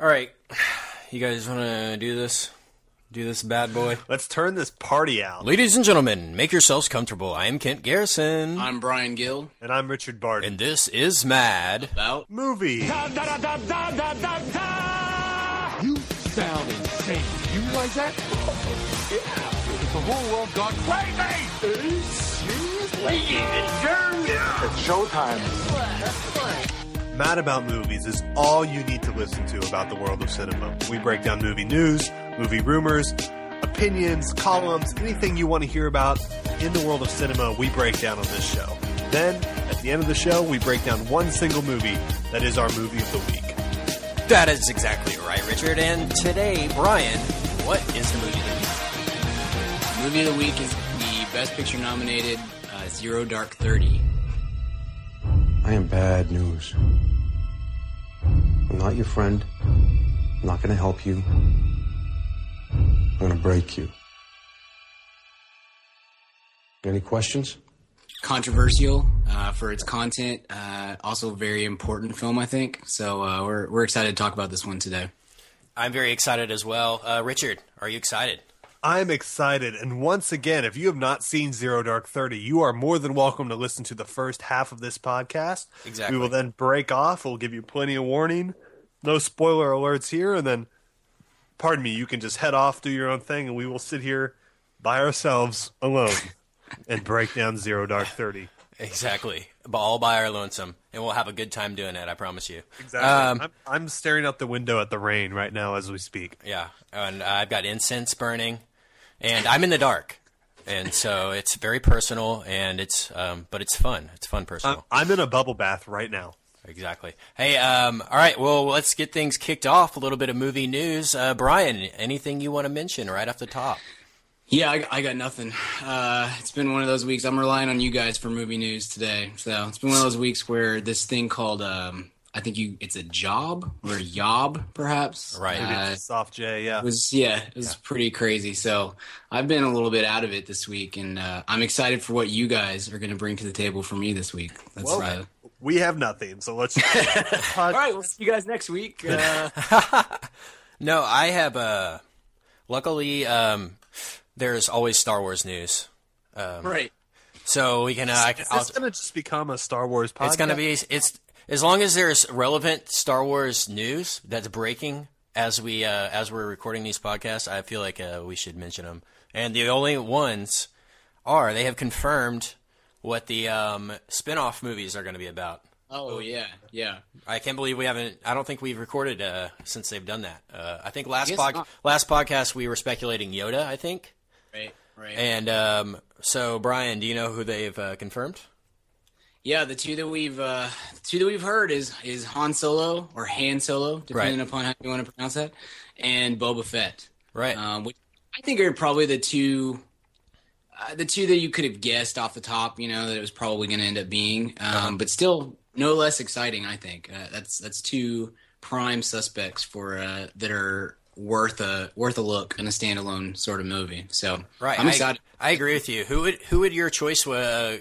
All right, you guys want to do this? Do this bad boy? Let's turn this party out. Ladies and gentlemen, make yourselves comfortable. I am Kent Garrison, I'm Brian Gill. And I'm Richard Barton. and this is Mad. About Movie. You sound insane. You realize that? Yeah. The whole world gone crazy. Seriously? It's showtime. Mad About Movies is all you need to listen to about the world of cinema. We break down movie news, movie rumors, opinions, columns, anything you want to hear about in the world of cinema, we break down on this show. Then, at the end of the show, we break down one single movie that is our movie of the week. That is exactly right, Richard. And today, Brian, what is the movie of the week? movie of the week is the Best Picture nominated uh, Zero Dark Thirty. I am bad news. I'm not your friend. I'm not going to help you. I'm going to break you. Any questions? Controversial uh, for its content, uh, also very important film, I think. So uh, we're we're excited to talk about this one today. I'm very excited as well. Uh, Richard, are you excited? I'm excited. And once again, if you have not seen Zero Dark 30, you are more than welcome to listen to the first half of this podcast. Exactly. We will then break off. We'll give you plenty of warning. No spoiler alerts here. And then, pardon me, you can just head off, do your own thing, and we will sit here by ourselves alone and break down Zero Dark 30. Exactly. But all by our lonesome. And we'll have a good time doing it, I promise you. Exactly. Um, I'm, I'm staring out the window at the rain right now as we speak. Yeah. And I've got incense burning. And I'm in the dark. And so it's very personal and it's um, but it's fun. It's fun personal. I'm in a bubble bath right now. Exactly. Hey, um, all right. Well, let's get things kicked off. A little bit of movie news. Uh, Brian, anything you want to mention right off the top? Yeah, I, I got nothing. Uh, it's been one of those weeks. I'm relying on you guys for movie news today. So it's been one of those weeks where this thing called, um, I think you, it's a job or a yob, perhaps. Right. Uh, Soft J, yeah. it was yeah, it was pretty crazy. So I've been a little bit out of it this week, and uh, I'm excited for what you guys are going to bring to the table for me this week. That's Well, uh, We have nothing, so let's. all right. We'll see you guys next week. Uh, No, I have. Uh, luckily, um, there's always Star Wars news, right. so we can. Uh, I can Is I'll, this going to just become a Star Wars podcast? it's gonna be. It's as long as there's relevant Star Wars news that's breaking as we uh, as we're recording these podcasts. I feel like uh, we should mention them. And the only ones are they have confirmed what the um, spin-off movies are going to be about. Oh yeah, yeah. I can't believe we haven't. I don't think we've recorded uh, since they've done that. Uh, I think last guess pod, last podcast we were speculating Yoda. I think. Right, right. And um, so, Brian, do you know who they've uh, confirmed? Yeah, the two that we've uh, two that we've heard is is Han Solo or Han Solo, depending Right. upon how you want to pronounce that, and Boba Fett. Right. Um, which I think are probably the two, uh, the two that you could have guessed off the top. You know that it was probably going to end up being, um, Uh-huh. but still no less exciting. I think uh, that's that's two prime suspects for uh, that are worth a worth a look in a standalone sort of movie. So right. I'm I- excited. I, agree with you. Who would who would your choice uh,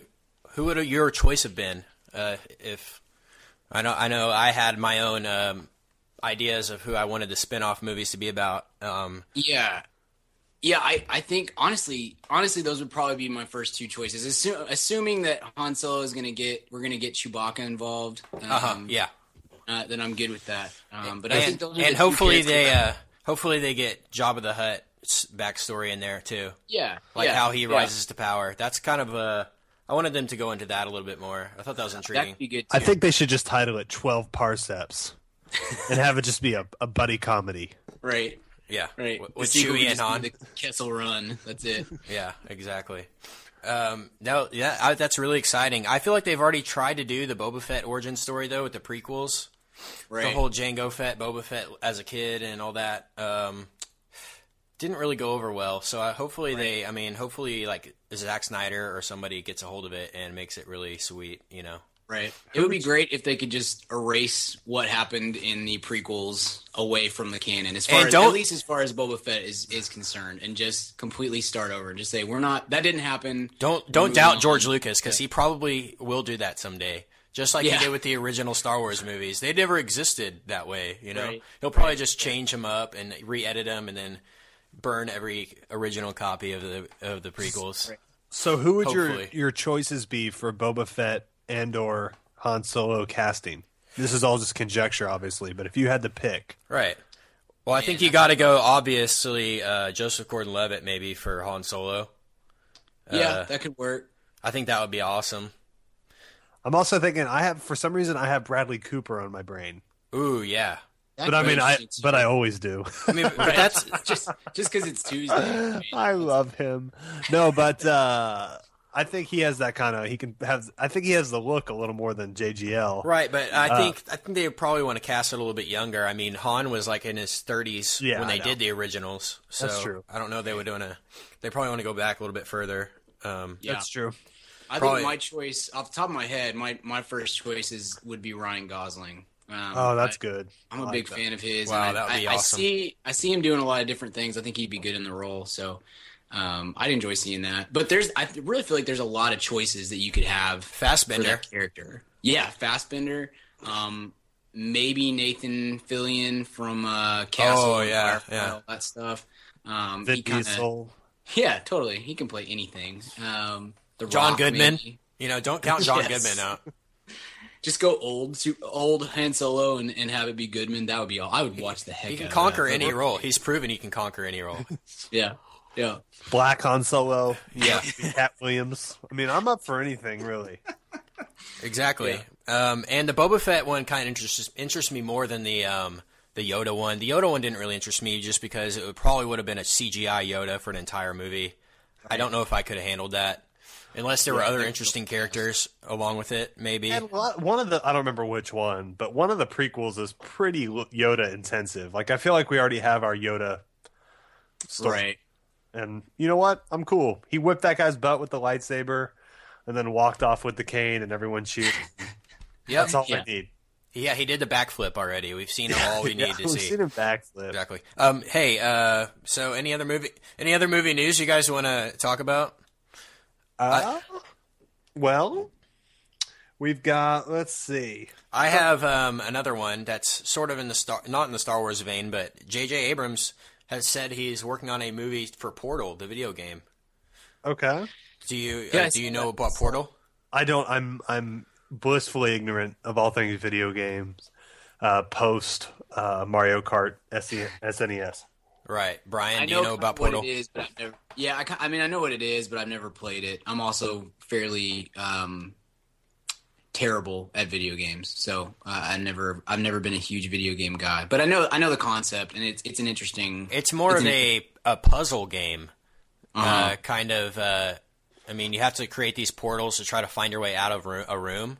who would your choice have been uh, if I know I know I had my own um, ideas of who I wanted the spin-off movies to be about. Um, Yeah. Yeah, I, I think honestly, honestly, those would probably be my first two choices. Assu- assuming that Han Solo is gonna get, we're gonna get Chewbacca involved. Um, uh-huh, yeah. uh, then I'm good with that. Um, but I and, think those the and two hopefully they uh, hopefully they get Jabba the Hutt's backstory in there too, yeah, like yeah, how he yeah. rises to power. That's kind of uh, I wanted them to go into that a little bit more. I thought that was intriguing. That'd be good. I think they should just title it 12 Parsecs and have it just be a, a buddy comedy. right, yeah, right. with, The with Chewie and just be Han. the Kessel Run. That's it. Yeah, exactly. Um, no, yeah, I, that's really exciting. I feel like they've already tried to do the Boba Fett origin story though with the prequels, Right. the whole Jango Fett, Boba Fett as a kid, and all that. Um, didn't really go over well. So I, hopefully they, I mean, hopefully like Zack Snyder or somebody gets a hold of it and makes it really sweet. You know. Right. It would be great if they could just erase what happened in the prequels away from the canon, as far And as don't- at least as far as Boba Fett is is concerned, and just completely start over and just say we're not that didn't happen. Don't don't doubt on. George Lucas because he probably will do that someday just like Yeah. he did with the original Star Wars movies. They never existed that way, you know. Right. He'll probably just change them up and re-edit them, and then burn every original copy of the of the prequels. So who would your Hopefully. your choices be for Boba Fett and or Han Solo casting? This is all just conjecture, obviously, but if you had to pick, Right. Well, I think you got to go obviously uh, Joseph Gordon-Levitt maybe for Han Solo. Yeah, Uh, that could work. I think that would be awesome. I'm also thinking I have for some reason I have Bradley Cooper on my brain, Ooh, yeah. That but I mean I interesting, but. I always do. I mean, but that's just just because it's Tuesday. I mean, I love him. No, but uh I think he has that kind of he can have. I think he has the look a little more than JGL. right. But I Uh, think I think they probably want to cast it a little bit younger. I mean, Han was like in his 30s Yeah, when they did the originals. So That's true. I don't know. if They would want to. They probably want to go back a little bit further. Um, yeah. That's true. I Probably- think my choice, off the top of my head, my my first choices would be Ryan Gosling. Um, Oh, that's I, good. I'm a like big that. fan of his. Wow, I, that would be I, awesome. I see I see him doing a lot of different things. I think he'd be good in the role. So um, I'd enjoy seeing that. But there's I really feel like there's a lot of choices that you could have for Fassbender. character. Yeah, Fassbender. Um, maybe Nathan Fillion from uh, Castle. Oh, yeah, Firefly, yeah. all that stuff. Um, Vin he kinda, Diesel. Yeah, totally. He can play anything. Um, the John Rock, Goodman. maybe. You know, don't count John Yes. Goodman out. Just go old, su- old Han Solo, and, and have it be Goodman. That would be all. I would watch the heck. He can out of conquer that. any role. He's proven he can conquer any role. Yeah, yeah. Black Han Solo. Yeah. Katt Williams. I mean, I'm up for anything really. Exactly. Um, and the Boba Fett one kind of interests interests me more than the um, the Yoda one. The Yoda one didn't really interest me just because it would, probably would have been a CGI Yoda for an entire movie. I don't know if I could have handled that unless there were other interesting characters along with it. Maybe. And one of the I don't remember which one, but one of the prequels is pretty Yoda intensive. Like I feel like we already have our Yoda story. Right. And you know what? I'm cool. He whipped that guy's butt with the lightsaber and then walked off with the cane and everyone cheered. Yep. That's all Yeah. I need. Yeah, he did the backflip already. We've seen all we need Yeah, to we've see. seen him backflip. Exactly. Um, hey, uh, so any other movie? Any other movie news you guys want to talk about? Uh, well, we've got let's see. I have um, another one that's sort of in the star, not in the Star Wars vein, but J.J. Abrams has said he's working on a movie for Portal, the video game. Okay. Do you Yeah, uh, do you know that. about Portal? I don't I'm I'm blissfully ignorant of all things video games. Uh, post uh, Mario Kart E, SE, SNES. Right, Brian. I do you know about what Portal? it is, never. Yeah, I, I mean, I know what it is, but I've never played it. I'm also fairly um, terrible at video games, so uh, I never, I've never been a huge video game guy. But I know, I know the concept, and it's it's an interesting. It's more It's of a a puzzle game, Uh-huh. uh, kind of. Uh, I mean, you have to create these portals to try to find your way out of a room,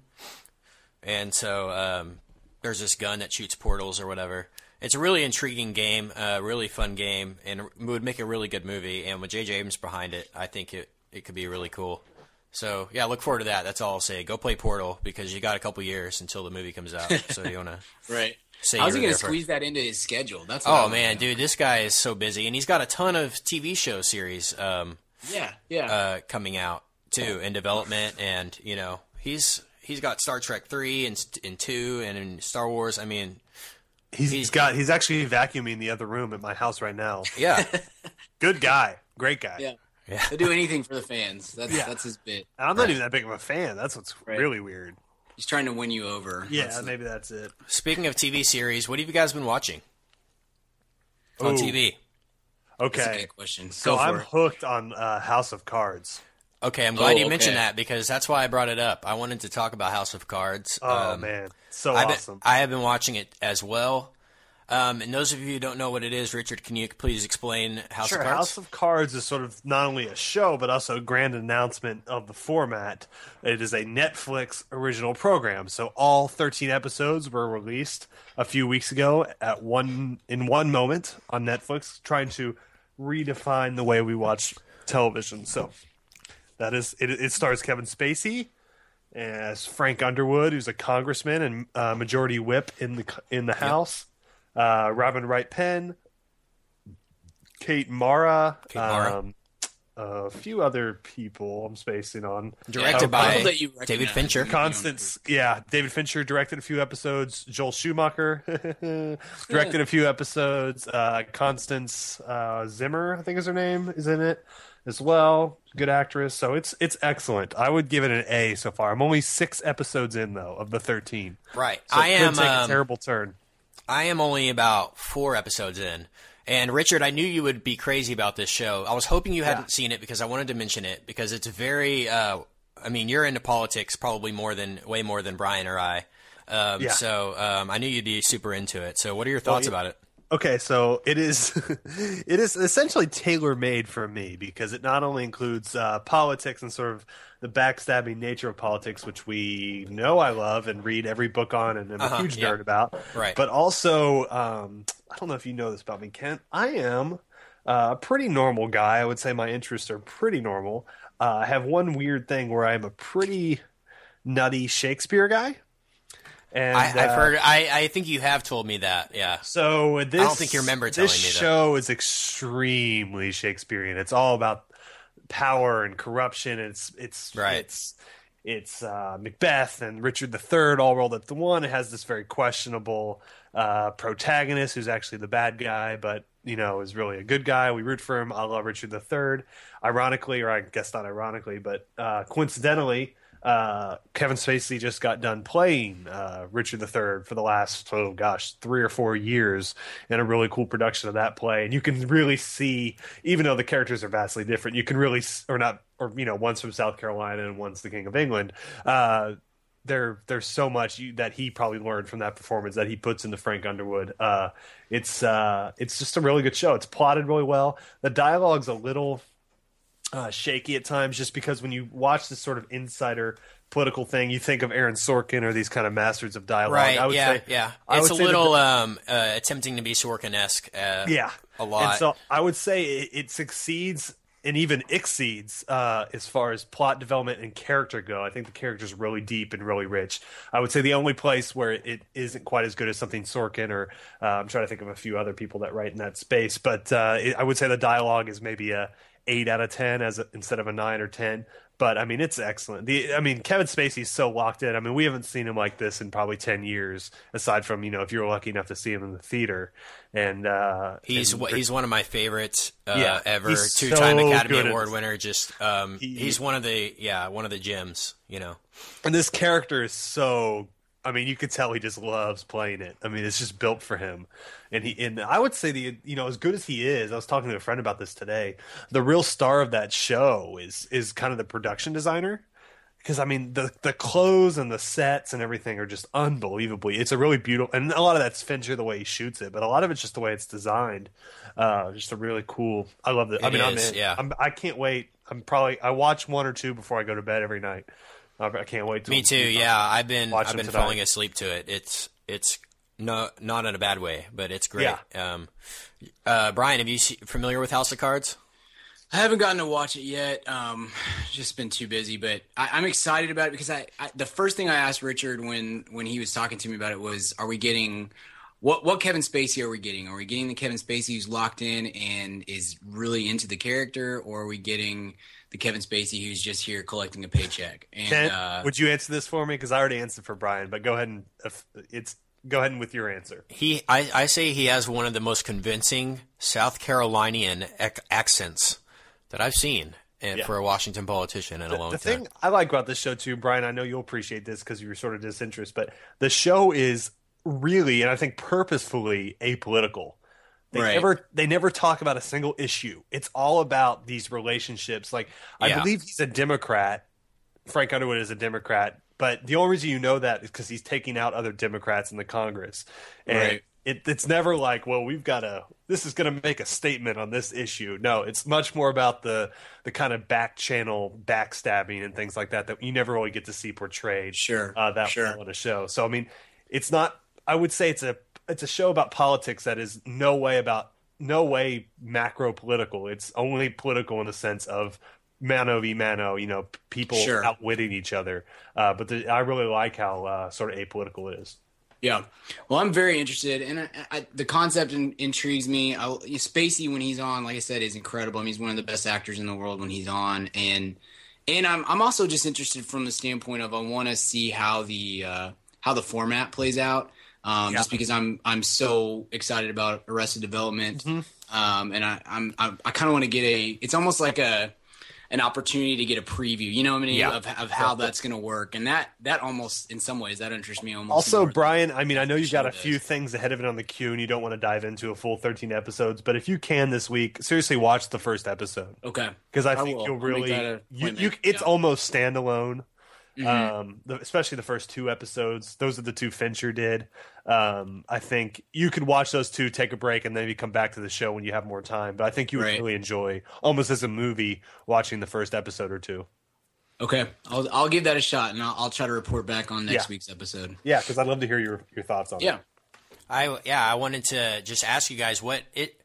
and so um, there's this gun that shoots portals or whatever. It's a really intriguing game, a really fun game, and would make a really good movie. And with J.J. Abrams behind it, I think it it could be really cool. So yeah, look forward to that. That's all I'll say. Go play Portal because you got a couple years until the movie comes out. So you wanna. right. Say How's he gonna squeeze that into his schedule? That's Oh man, dude, this guy is so busy, and he's got a ton of TV show series um, Yeah, yeah. uh, coming out too in development, and you know he's he's got Star Trek three and and two, and in Star Wars. I mean, He's, He's- got he's actually vacuuming the other room at my house right now. yeah, Good guy, great guy. yeah. yeah. He'll do anything for the fans. That's Yeah. that's his bit. And I'm not even that big of a fan. That's what's Right. really weird. He's trying to win you over. Yeah, That's the- maybe that's it. Speaking of TV series, what have you guys been watching on Ooh, TV? that's a Okay, good question. so Go I'm it. hooked on uh, House of Cards. Okay, I'm glad Oh, you mentioned okay. that because that's why I brought it up. I wanted to talk about House of Cards. Oh Um, man, so I've been- awesome. I have been watching it as well. Um, and those of you who don't know what it is, Richard, can you please explain House Sure, of Cards? House of Cards is sort of not only a show but also a grand announcement of the format. It is a Netflix original program, so all 13 episodes were released a few weeks ago at one in one moment on Netflix, trying to redefine the way we watch television. So that is it. It stars Kevin Spacey as Frank Underwood, who's a congressman and uh, majority whip in the in the House. Uh, Robin Wright Penn, Kate Mara, Kate Mara. Um, a few other people. I'm spacing on. Directed Uh, by you David. Fincher. Constance, yeah, David Fincher directed a few episodes. Joel Schumacher directed a few episodes. Uh, Constance uh, Zimmer, I think is her name, is in it as well. Good actress, so it's it's excellent. I would give it an A so far. I'm only six episodes in though of the thirteen. Right. So I it could am. take a um, terrible turn. I am only about four episodes in. And Richard, I knew you would be crazy about this show. I was hoping you hadn't seen it because I wanted to mention it because it's very. Uh, I mean, you're into politics probably more than way more than Brian or I. Um, Yeah. So um, I knew you'd be super into it. So what are your thoughts yeah. about it? Okay, so it is it is essentially tailor made for me because it not only includes uh, politics and sort of the backstabbing nature of politics, which we know I love and read every book on and am Uh-huh, a huge yeah. nerd about. Right. But also, um, I don't know if you know this about me, Kent. I am uh, a pretty normal guy. I would say my interests are pretty normal. Uh, I have one weird thing where I'm a pretty nutty Shakespeare guy. And I, I've uh, heard. I, I think you have told me that. Yeah. so this. I don't think you remember telling this me that. show is extremely Shakespearean. It's all about power and corruption. It's it's Right. It's it's uh, Macbeth and Richard III all rolled up to one. It has this very questionable uh, protagonist who's actually the bad guy, but you know is really a good guy. We root for him. I love Richard III. Ironically, or I guess not ironically, but uh, coincidentally. Uh, Kevin Spacey just got done playing uh, Richard III for the last oh gosh three or four years in a really cool production of that play, and you can really see, even though the characters are vastly different, you can really or not or you know one's from South Carolina and one's the King of England. Uh, there there's so much you, that he probably learned from that performance that he puts into Frank Underwood. Uh, it's uh, it's just a really good show. It's plotted really well. The dialogue's a little uh, shaky at times, just because when you watch this sort of insider political thing, you think of Aaron Sorkin or these kind of masters of dialogue. Right. I would yeah. say, yeah. I It's a would say that little the- um, uh, attempting to be Sorkin esque. Uh, yeah, A lot. And so I would say it, it succeeds and even exceeds uh, as far as plot development and character go. I think the character's really deep and really rich. I would say the only place where it isn't quite as good as something Sorkin or uh, I'm trying to think of a few other people that write in that space, but uh, it, I would say the dialogue is maybe a eight out of ten as a, instead of a nine or ten. But I mean, it's excellent. The I mean, Kevin Spacey's so locked in. I mean, we haven't seen him like this in probably ten years, aside from you know if you were lucky enough to see him in the theater. And uh, He's and- he's one of my favorites uh, Yeah, ever. Two time so Academy good at Award winner. Just um, He- he's one of the yeah one of the gems. You know. And this character is so. I mean, you could tell he just loves playing it. I mean, it's just built for him. And he, and I would say the, you know, as good as he is, I was talking to a friend about this today. The real star of that show is is kind of the production designer, because I mean, the the clothes and the sets and everything are just unbelievably. It's a really beautiful, and a lot of that's Fincher the way he shoots it, but a lot of it's just the way it's designed. Uh, just a really cool. I love it. I mean, I'm in. yeah. I'm, I can't wait. I'm probably I watch one or two before I go to bed every night. I I can't wait. To Me too. Yeah, I've been I've been falling asleep to it. It's it's no not in a bad way, but it's great. Um, uh, Brian, have you se- familiar with House of Cards? I haven't gotten to watch it yet. Um, just been too busy, but I, I'm excited about it because I, I the first thing I asked Richard when when he was talking to me about it was, "Are we getting what what Kevin Spacey are we getting? Are we getting the Kevin Spacey who's locked in and is really into the character, or are we getting the Kevin Spacey who's just here collecting a paycheck?" And Kent, uh, would you answer this for me? Because I already answered for Brian, but go ahead and if it's go ahead and with your answer. He, I, I say he has one of the most convincing South Carolinian ac- accents that I've seen and Yeah. for a Washington politician in a long the time. thing I like about this show too, Brian, I know you'll appreciate this because you're sort of disinterested, but the show is really, and I think purposefully, apolitical. They Right. never they never talk about a single issue. It's all about these relationships. Like I Yeah. believe he's a Democrat. Frank Underwood is a Democrat, but the only reason you know that is because he's taking out other Democrats in the Congress. And Right. it, it's never like, well, we've got to. This is going to make a statement on this issue. No, it's much more about the the kind of back channel backstabbing and things like that that you never really get to see portrayed. Sure, uh, that sure. in a show. So I mean, it's not. I would say it's a it's a show about politics that is no way about no way macro political. It's only political in the sense of mano v mano. You know, people Sure. outwitting each other. Uh, but the, I really like how uh, sort of apolitical it is. Yeah. Well, I'm very interested, and I, I, the concept in, intrigues me. I, Spacey, when he's on, like I said, is incredible. I mean, he's one of the best actors in the world when he's on, and and I'm I'm also just interested from the standpoint of I want to see how the uh, how the format plays out. Um, Yeah. Just because I'm I'm so excited about Arrested Development, um, and I I'm, I, I kind of want to get a. It's almost like a an opportunity to get a preview. You know what I mean? Yeah. Of, of how that's going to work, and that that almost in some ways that interests me almost. Also, Brian, I mean, I know you've got a few does. things ahead of it on the queue, and you don't want to dive into a full 13 episodes. But if you can this week, seriously, watch the first episode Okay. because I I think will. you'll really, you, you, it's Yeah. almost standalone. Mhm. Um, the, especially the first two episodes. Those are the two Fincher did. Um, I think you could watch those two, take a break, and then maybe come back to the show when you have more time. But I think you would Right. really enjoy, almost as a movie, watching the first episode or two. Okay, I'll I'll give that a shot, and I'll, I'll try to report back on next Yeah. week's episode. Yeah, because I'd love to hear your your thoughts on Yeah, it. I yeah, I wanted to just ask you guys what it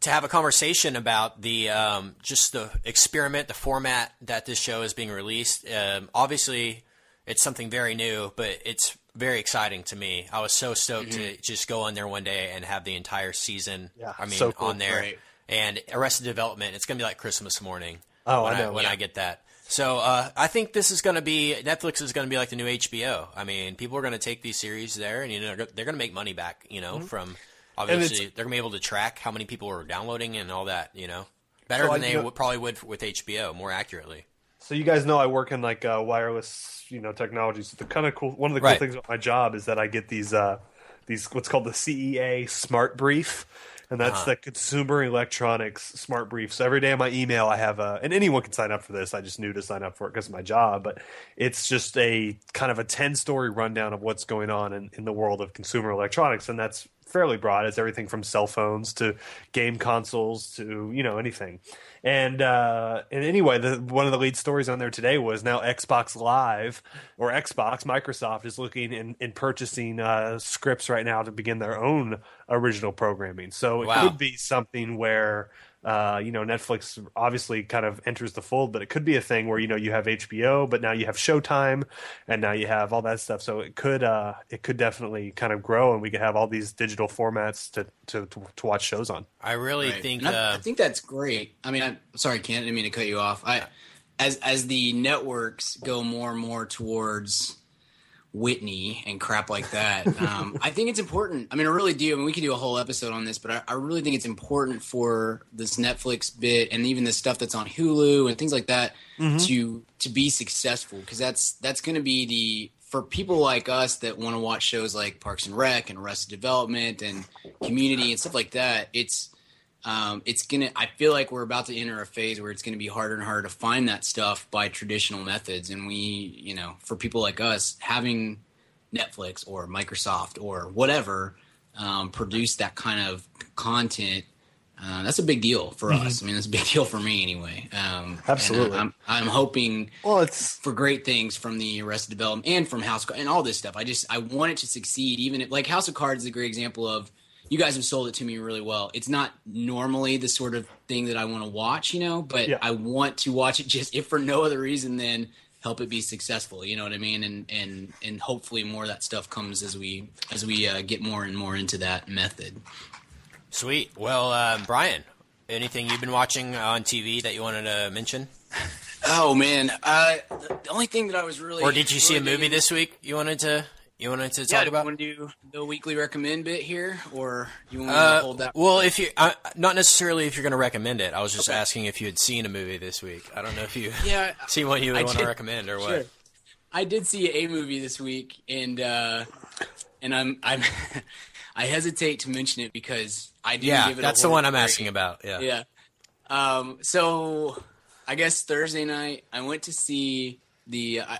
to have a conversation about the um, just the experiment, the format that this show is being released. Um, obviously, it's something very new, but it's very exciting to me. I was so stoked to just go on there one day and have the entire season. Yeah, I mean, so cool. on there Right. and Arrested Development. It's gonna be like Christmas morning. Oh, when I know, when yeah. I get that. So uh, I think this is going to be Netflix is going to be like the new HBO. I mean, people are going to take these series there, and you know they're going to make money back. You know, Mm-hmm. from obviously they're going to be able to track how many people are downloading and all that. You know, better So I than they know- would, probably would with HBO, more accurately. So you guys know I work in like uh, wireless, you know, technology. So the kind of cool one of the cool Right. things about my job is that I get these uh, these what's called the CEA Smart Brief, and that's Uh-huh. the Consumer Electronics Smart Brief. So every day in my email, I have a, and anyone can sign up for this. I just knew to sign up for it because of my job, but it's just a kind of a ten story rundown of what's going on in, in the world of consumer electronics, and that's fairly broad. It's everything from cell phones to game consoles to you know anything. And uh, and anyway, the, one of the lead stories on there today was now Xbox Live or Xbox. Microsoft is looking in, in purchasing uh, scripts right now to begin their own original programming. So it Wow. could be something where. Uh, you know, Netflix obviously kind of enters the fold, but it could be a thing where you know you have HBO, but now you have Showtime, and now you have all that stuff. So it could, uh, it could definitely kind of grow, and we could have all these digital formats to to, to, to watch shows on. I really Right. think. And I, uh, I think that's great. I mean, I'm sorry, Kent. I didn't mean to cut you off. I, as as the networks go more and more towards Whitney and crap like that, um, I think it's important. I mean, I really do. I mean, we could do a whole episode on this, but I, I really think it's important for this Netflix bit and even the stuff that's on Hulu and things like that to to be successful because that's that's going to be the for people like us that want to watch shows like Parks and Rec and Arrested Development and Community and stuff like that. It's um, it's gonna. I feel like we're about to enter a phase where it's gonna be harder and harder to find that stuff by traditional methods, and we, you know, for people like us, having Netflix or Microsoft or whatever um, produce that kind of content. Uh, that's a big deal for us. I mean, that's a big deal for me anyway. Um, Absolutely. I'm, I'm hoping Well, it's for great things from the Arrested Development and from House and all this stuff. I just I want it to succeed. Even if like House of Cards is a great example of you guys have sold it to me really well. It's not normally the sort of thing that I want to watch, you know, but Yeah. I want to watch it just if for no other reason than help it be successful. You know what I mean? And and and hopefully more of that stuff comes as we as we uh, get more and more into that method. sweet. Well, uh, Brian, anything you've been watching on TV that you wanted to mention, Oh man, uh, the, the only thing that I was really or did you see a movie this week you wanted to you wanted to Yeah, talk do about? want to do the weekly recommend bit here, or you want me to Uh, hold that? well, if you uh, not necessarily if you're going to recommend it, I was just asking if you had seen a movie this week. I don't know if you yeah, see one you I would want to recommend or what. Sure. I did see a movie this week, and uh, and I'm I'm I hesitate to mention it because I didn't Yeah, give it. Yeah, that's the one I'm asking about. Yeah. Yeah. Um. So I guess Thursday night I went to see the. I,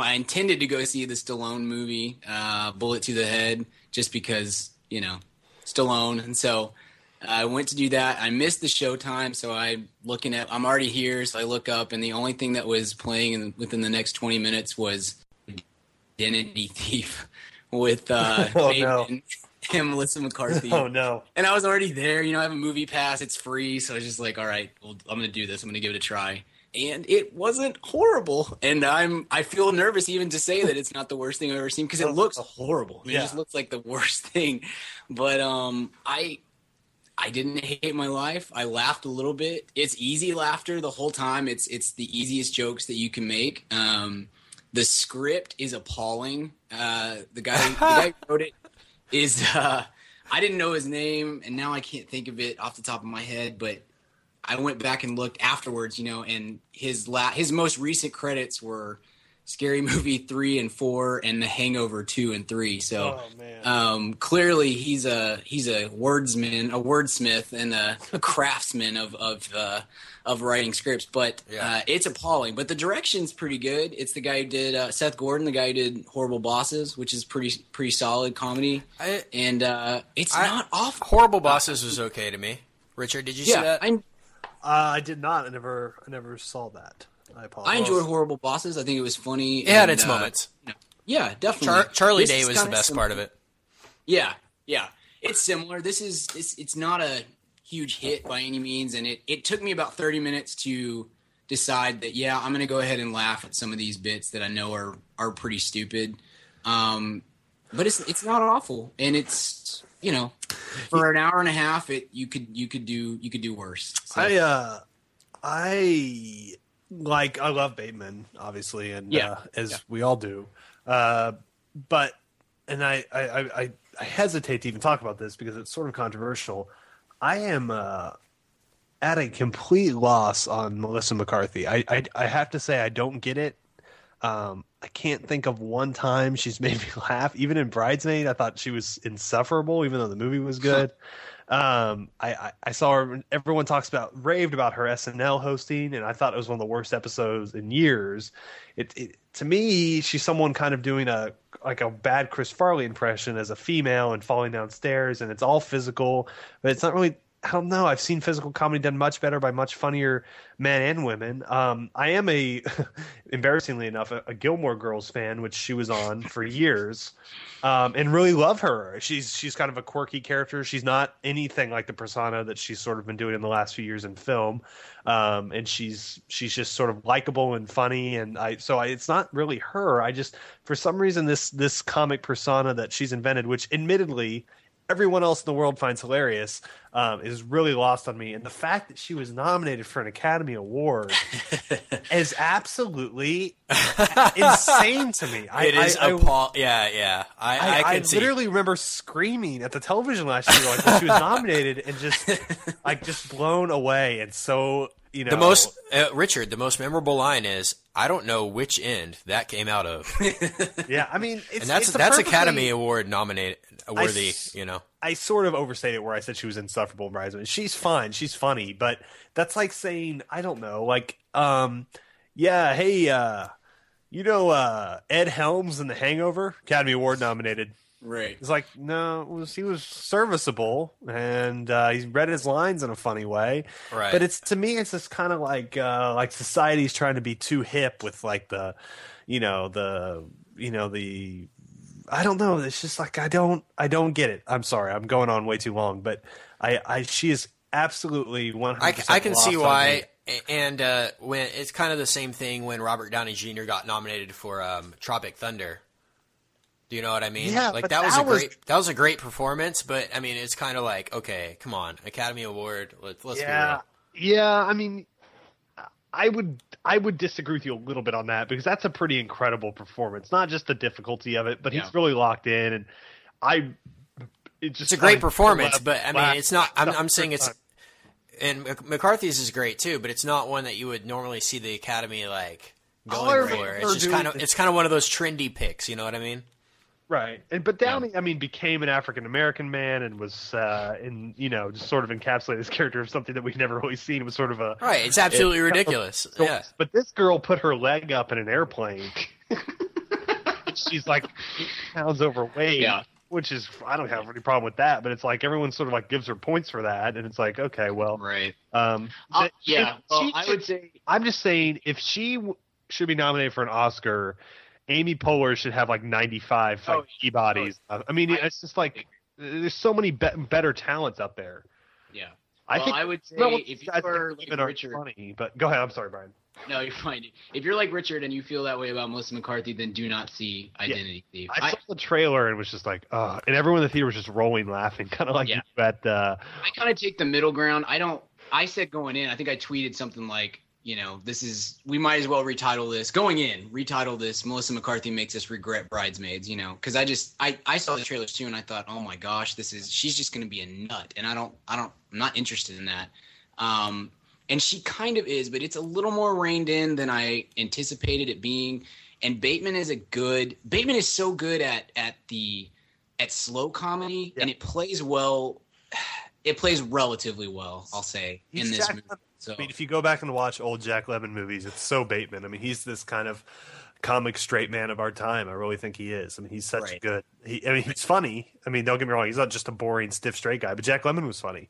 I, intended to go see the Stallone movie, uh, Bullet to the Head, just because you know Stallone, and so I went to do that. I missed the showtime, so I'm looking at. I'm already here, so I look up, and the only thing that was playing in, within the next 20 minutes was Identity Thief with uh, Oh, no. and Melissa McCarthy. oh no, And I was already there. You know, I have a movie pass. It's free, so I was just like, all right, well, I'm gonna do this. I'm gonna give it a try. And it wasn't horrible. And I'm I feel nervous even to say that it's not the worst thing I've ever seen because it looks horrible. I mean, Yeah. It just looks like the worst thing. But um, I I didn't hate my life. I laughed a little bit. It's easy laughter the whole time. It's it's the easiest jokes that you can make. Um, the script is appalling. Uh, the guy the guy who wrote it is uh, I didn't know his name, and now I can't think of it off the top of my head. But I went back and looked afterwards, you know, and his la- his most recent credits were Scary Movie three and four, and The Hangover two and three. So Oh, um, clearly he's a he's a wordsman, a wordsmith, and a, a craftsman of of uh, of writing scripts. But Yeah. uh, it's appalling. But the direction's pretty good. It's the guy who did uh, Seth Gordon, the guy who did Horrible Bosses, which is pretty pretty solid comedy. I, And uh, it's I- not awful. Horrible Bosses was okay to me. Richard, did you see that? I Uh, I did not. I never. I never saw that. I apologize. I enjoyed Horrible Bosses. I think it was funny. it had its uh, moments. Yeah, definitely. Char- Charlie This Day was the best sim- part of it. Yeah, yeah. It's similar. This is this. It's not a huge hit by any means, and it it took me about thirty minutes to decide that yeah, I'm going to go ahead and laugh at some of these bits that I know are are pretty stupid. Um, but it's it's not awful, and it's you know for an hour and a half, it you could you could do you could do worse. So, I uh, I like. I love Bateman, obviously, and Yeah. uh, as Yeah. we all do. Uh, but and I, I, I, I- hesitate to even talk about this because it's sort of controversial. I am uh, at a complete loss on Melissa McCarthy. I, I, I have to say I don't get it. Um, I can't think of one time she's made me laugh. Even in Bridesmaid, I thought she was insufferable, even though the movie was good. um, I, I, I saw her. Everyone talks about raved about her SNL hosting, and I thought it was one of the worst episodes in years. It, it to me, she's someone kind of doing a like a bad Chris Farley impression as a female and falling downstairs, and it's all physical, but it's not really. I don't know. I've seen physical comedy done much better by much funnier men and women. Um, I am a, embarrassingly enough, a, a Gilmore Girls fan, which she was on for years, um, and really love her. She's she's kind of a quirky character. She's not anything like the persona that she's sort of been doing in the last few years in film, um, and she's she's just sort of likable and funny. And I so I, it's not really her. I just for some reason this this comic persona that she's invented, which admittedly everyone else in the world finds hilarious um, is really lost on me. And the fact that she was nominated for an Academy Award is absolutely insane to me. I, it is I, I, Yeah, yeah. I, I, I, I can see. literally remember screaming at the television last year, like when she was nominated, and just like just blown away. And so you know, The most uh, Richard, the most memorable line is, "I don't know which end that came out of," yeah. I mean, it's, and that's it's that's Academy Award nominated worthy. s- you know, I sort of overstated where I said she was insufferable in Bridesmaids. She's fine, she's funny, but that's like saying I don't know, like um, yeah, hey, uh, you know, uh, Ed Helms in The Hangover, Academy Award nominated. Right. It's like no, was, he was serviceable and uh, he read his lines in a funny way. Right. But it's to me, it's just kind of like uh, like society's trying to be too hip with like the, you know, the you know the. I don't know. It's just like I don't. I don't get it. I'm sorry. I'm going on way too long, but I. I she is absolutely 100. I can see why. And uh, when it's kind of the same thing when Robert Downey Jr. got nominated for um, Tropic Thunder. Do you know what I mean? Yeah, like but that was that a was- great that was a great performance, but I mean it's kind of like okay, come on, Academy Award. Let's let's Yeah, be real. yeah. I mean, I would I would disagree with you a little bit on that because that's a pretty incredible performance. Not just the difficulty of it, but Yeah. he's really locked in, and I. It just It's a great performance, left- but I mean it's not. I'm, I'm saying it's. And McCarthy's is great too, but it's not one that you would normally see the Academy like All I going for. It's just kind of it's kind of one of those trendy picks. You know what I mean? Right. And but Downey, I mean, became an African American man and was uh, in you know just sort of encapsulated his character of something that we've never really seen. It was sort of a Right. It's absolutely ridiculous. So- Yeah. But this girl put her leg up in an airplane. She's like pounds overweight. Yeah. Which is I don't have any problem with that, but it's like everyone sort of like gives her points for that, and it's like okay, well, Right. um, Uh, if yeah. Well, she I would say I'm just saying if she w- should be nominated for an Oscar, Amy Poehler should have like 95 like Oh, key bodies. I mean, I- it's just like there's so many be- better talents out there. yeah. I Well, think I would say well, if you are like Richard, funny, but go ahead. I'm sorry, Brian. no, you're fine. If you're like Richard and you feel that way about Melissa McCarthy, then do not see Identity Thief. I I, saw the trailer and was just like, oh, and everyone in the theater was just rolling laughing, kind of like Yeah. you at uh, I kind of take the middle ground. I don't. I said going in. I think I tweeted something like, you know, this is we might as well retitle this going in. Retitle this. Melissa McCarthy makes us regret bridesmaids. You know, because I just I I saw the trailers too, and I thought, oh my gosh, this is she's just going to be a nut, and I don't I don't I'm not interested in that. Um, and she kind of is, but it's a little more reined in than I anticipated it being. And Bateman is a good Bateman is so good at at the at slow comedy, and it plays well. It plays relatively well, I'll say, He's in this movie. So I mean, if you go back and watch old Jack Lemmon movies, it's so Bateman. I mean, he's this kind of comic straight man of our time. I really think he is. I mean, he's such a Right. good. He, I mean, he's funny. I mean, don't get me wrong. He's not just a boring, stiff, straight guy. But Jack Lemmon was funny,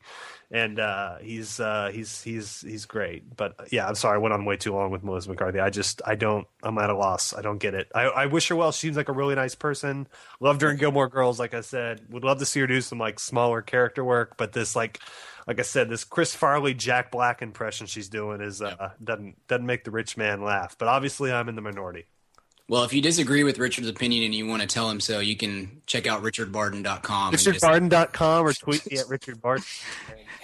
and uh, he's uh, he's he's he's great. But yeah, I'm sorry, I went on way too long with Melissa McCarthy. I just I don't. I'm at a loss. I don't get it. I, I wish her well. She seems like a really nice person. Loved her in Gilmore Girls. Like I said, would love to see her do some like smaller character work. But this like like I said, this Chris Farley Jack Black impression she's doing is uh, doesn't doesn't make the rich man laugh. But obviously, I'm in the minority. well, if you disagree with Richard's opinion and you want to tell him so, you can check out richardbarden.com. and just- RichardBarden.com or tweet me at Richard Barden.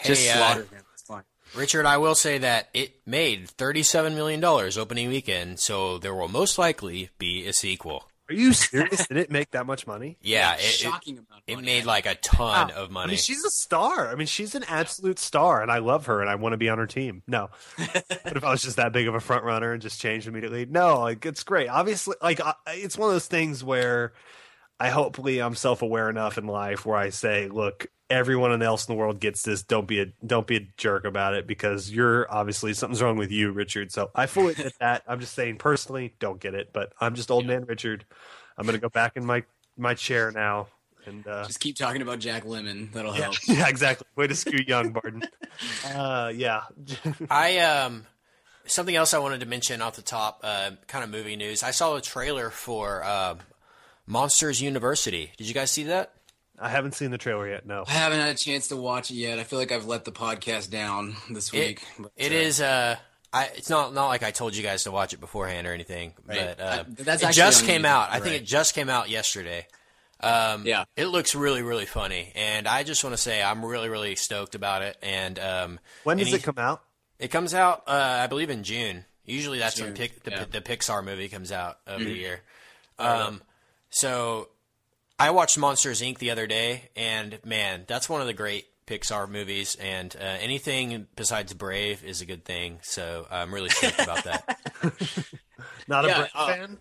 Just Hey, uh, slaughter him. It's fine. Richard, I will say that it made $37 million opening weekend, so there will most likely be a sequel. Are you serious? Did it make that much money? Yeah, it, it, amount. Of it made like a ton Wow. of I money. mean, she's a star. I mean, she's an absolute star, and I love her, and I want to be on her team. No, but if I was just that big of a front runner and just changed immediately, no, like it's great. Obviously, like I, it's one of those things where I hopefully I'm self aware enough in life where I say, look, everyone else in the world gets this. Don't be a don't be a jerk about it because you're obviously something's wrong with you, Richard. So I fully admit that. I'm just saying personally, don't get it. But I'm just old man Richard. I'm gonna go back in my my chair now and. uh Just keep talking about Jack Lemmon. That'll yeah, help. yeah, exactly. Way to scoot young, Barton. Uh, yeah. I um something else I wanted to mention off the top, uh, kind of movie news. I saw a trailer for uh, Monsters University. Did you guys see that? I haven't seen the trailer yet. No. I haven't had a chance to watch it yet. I feel like I've let the podcast down this It, week. but, it uh, is. Uh, I, it's not not like I told you guys to watch it beforehand or anything, Right. but uh, I- that's it just came YouTube, out. I think it just came out yesterday. Um, Yeah. it looks really really funny, and I just want to say I'm really really stoked about it. And um, When does any- it come out? It comes out, uh, I believe, in June. Usually, that's when pic- the, yeah. Mm-hmm. the Pixar movie comes out of the year. Um, so, I watched Monsters Inc. the other day, and man, that's one of the great Pixar movies. And uh, anything besides Brave is a good thing. So, I'm really stoked about that. Not a Yeah, Brave uh, fan.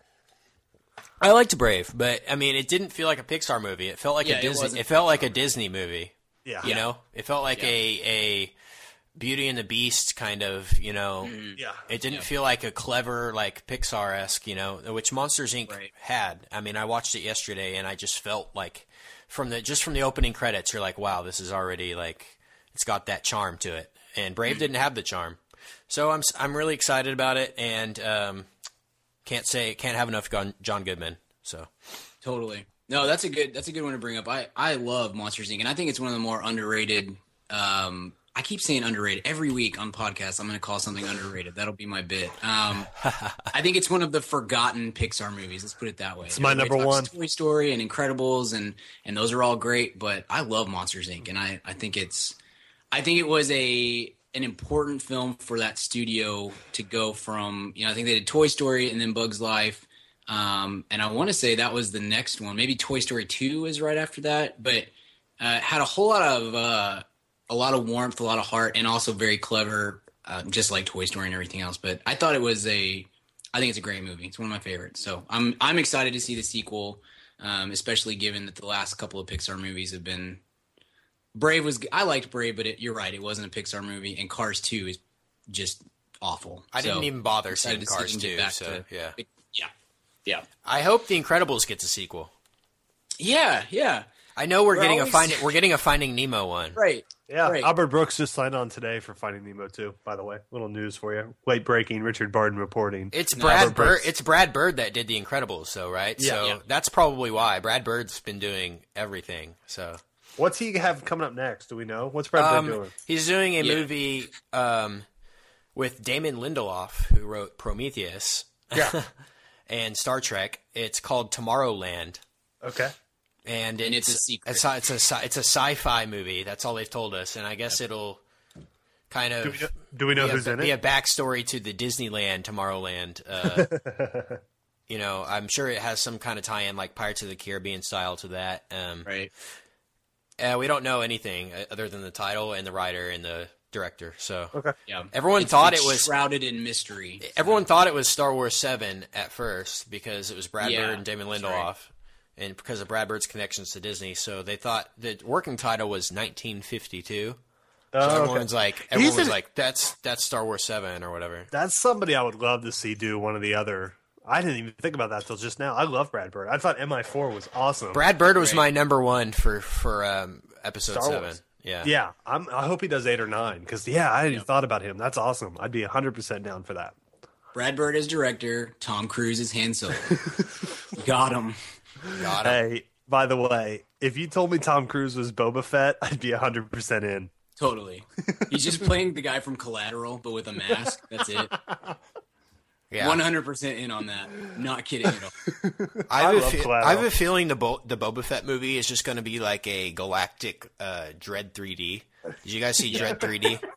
I liked Brave, but I mean, it didn't feel like a Pixar movie. It felt like Yeah, a Disney. wasn't It, felt like a Disney movie. Yeah. You know, it felt like Yeah. a a Beauty and the Beast kind of. You know, Yeah. It didn't feel like a clever, like Pixar esque, you know, which Monsters Inc. Right. had. I mean, I watched it yesterday, and I just felt like from the just from the opening credits, you're like, wow, this is already like it's got that charm to it. And Brave Hmm. didn't have the charm, so I'm s- I'm really excited about it, and um, can't say can't have enough John, John Goodman. So Totally. No, that's a good that's a good one to bring up. I I love Monsters Inc. and I think it's one of the more underrated. Um, I keep saying underrated every week on podcasts. I'm going to call something underrated. That'll be my bit. Um, I think it's one of the forgotten Pixar movies. Let's put it that way. It's my number one. Toy Story and Incredibles, and and those are all great. But I love Monsters Inc. and I I think it's I think it was a an important film for that studio to go from you know I think they did Toy Story and then Bugs Life, um, and I want to say that was the next one. Maybe Toy Story Two is right after that, but uh, had a whole lot of uh, a lot of warmth, a lot of heart, and also very clever, uh, just like Toy Story and everything else. But I thought it was a I think it's a great movie. It's one of my favorites. So I'm I'm excited to see the sequel, um, especially given that the last couple of Pixar movies have been Brave was I liked Brave, but it, you're right, it wasn't a Pixar movie, and Cars Two is just awful. I didn't even bother seeing see Cars 2, back so, to- yeah. yeah, yeah, I hope The Incredibles gets a sequel. yeah, yeah. I know we're, We're getting always- a finding we're getting a Finding Nemo one. Right. Yeah. Right. Albert Brooks just signed on today for Finding Nemo too. By the way, little news for you. Late breaking. Richard Barden reporting. It's Brad Bird. It's Brad Bird that did The Incredibles, so right. Yeah. so Yeah. that's probably why Brad Bird's been doing everything. So What's he have coming up next? Do we know? What's Brad Pitt Um, doing? he's doing a Yeah. movie um, with Damon Lindelof, who wrote Prometheus Yeah. and Star Trek. It's called Tomorrowland. okay. And, And it's a secret. It's a, it's a sci- it's a sci-fi movie. That's all they've told us, and I guess it'll kind of Do we know, do we know be, who's a, in be a backstory to the Disneyland Tomorrowland. Uh, you know, I'm sure it has some kind of tie-in, like Pirates of the Caribbean style, to that. Um, Right. uh, we don't know anything uh, other than the title and the writer and the director. So Okay. Yeah. Everyone It's- thought it's it was- shrouded in mystery. everyone thought it was Star Wars Seven at first because it was Brad Yeah, Bird and Damon Lindelof. right. And because of Brad Bird's connections to Disney, so they thought the working title was 1952. So Oh, okay. everyone's like, everyone He's was an- like, "That's that's Star Wars Seven or whatever." That's somebody I would love to see do one of the other. I didn't even think about that till just now. I love Brad Bird. I thought MI4 was awesome. Brad Bird was my number one for for um, episode Star seven. Wars. Yeah, Yeah, I'm, I hope he does eight or nine because yeah, I hadn't even thought about him. That's awesome. I'd be 100 percent down for that. Brad Bird is director. Tom Cruise is Han Solo. Got him. Got him. Hey, by the way, if you told me Tom Cruise was Boba Fett, I'd be 100 percent in. Totally. He's just playing the guy from Collateral, but with a mask. That's it. yeah. One hundred percent in on that. Not kidding at all. I have, I a love fe- Collateral. I have a feeling the Bo- the Boba Fett movie is just going to be like a galactic uh, Dredd 3D. Did you guys see Dredd 3D?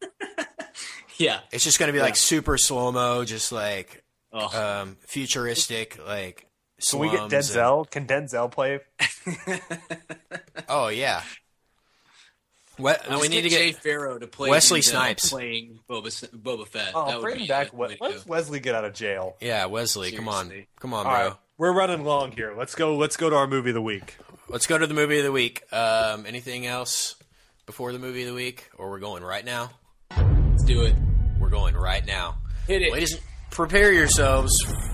Yeah. It's just going to be like super slow mo, just like Oh, um, futuristic, like. Can we get slums Denzel? Can Denzel play? oh yeah. What? Let's we need to get to Jay get Farrow to play Wesley Denzel Snipes. playing Boba, Boba Fett. Oh, that would bring be back. the Let, to let's. Wesley get out of jail. yeah Wesley. Come on, come on, All bro. right, we're running long here. Let's go. Let's go to our movie of the week. Let's go to the movie of the week. Um, anything else before the movie of the week, or we're going right now? Let's do it. We're going right now. Hit it. Ladies, prepare yourselves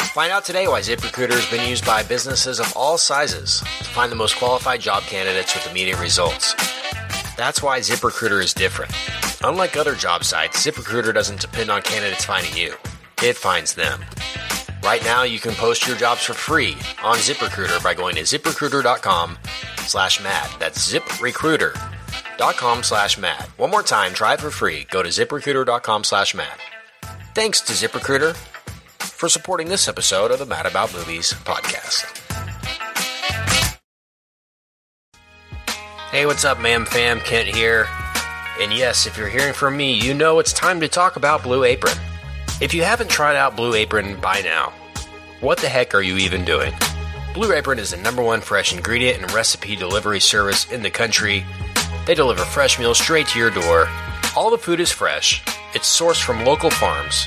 Find out today why ZipRecruiter has been used by businesses of all sizes to find the most qualified job candidates with immediate results. That's why ZipRecruiter is different. Unlike other job sites, ZipRecruiter doesn't depend on candidates finding you. It finds them. Right now, you can post your jobs for free on ZipRecruiter by going to ziprecruiter.com slash mad. That's ziprecruiter.com slash mad. One more time, try it for free. Go to ziprecruiter.com slash mad. Thanks to ZipRecruiter for supporting this episode of the Mad About Movies podcast. Hey, what's up, ma'am fam? Kent here. And yes, if you're hearing from me, you know it's time to talk about Blue Apron. If you haven't tried out Blue Apron by now, what the heck are you even doing? Blue Apron is the number one fresh ingredient and recipe delivery service in the country. They deliver fresh meals straight to your door. All the food is fresh, it's sourced from local farms,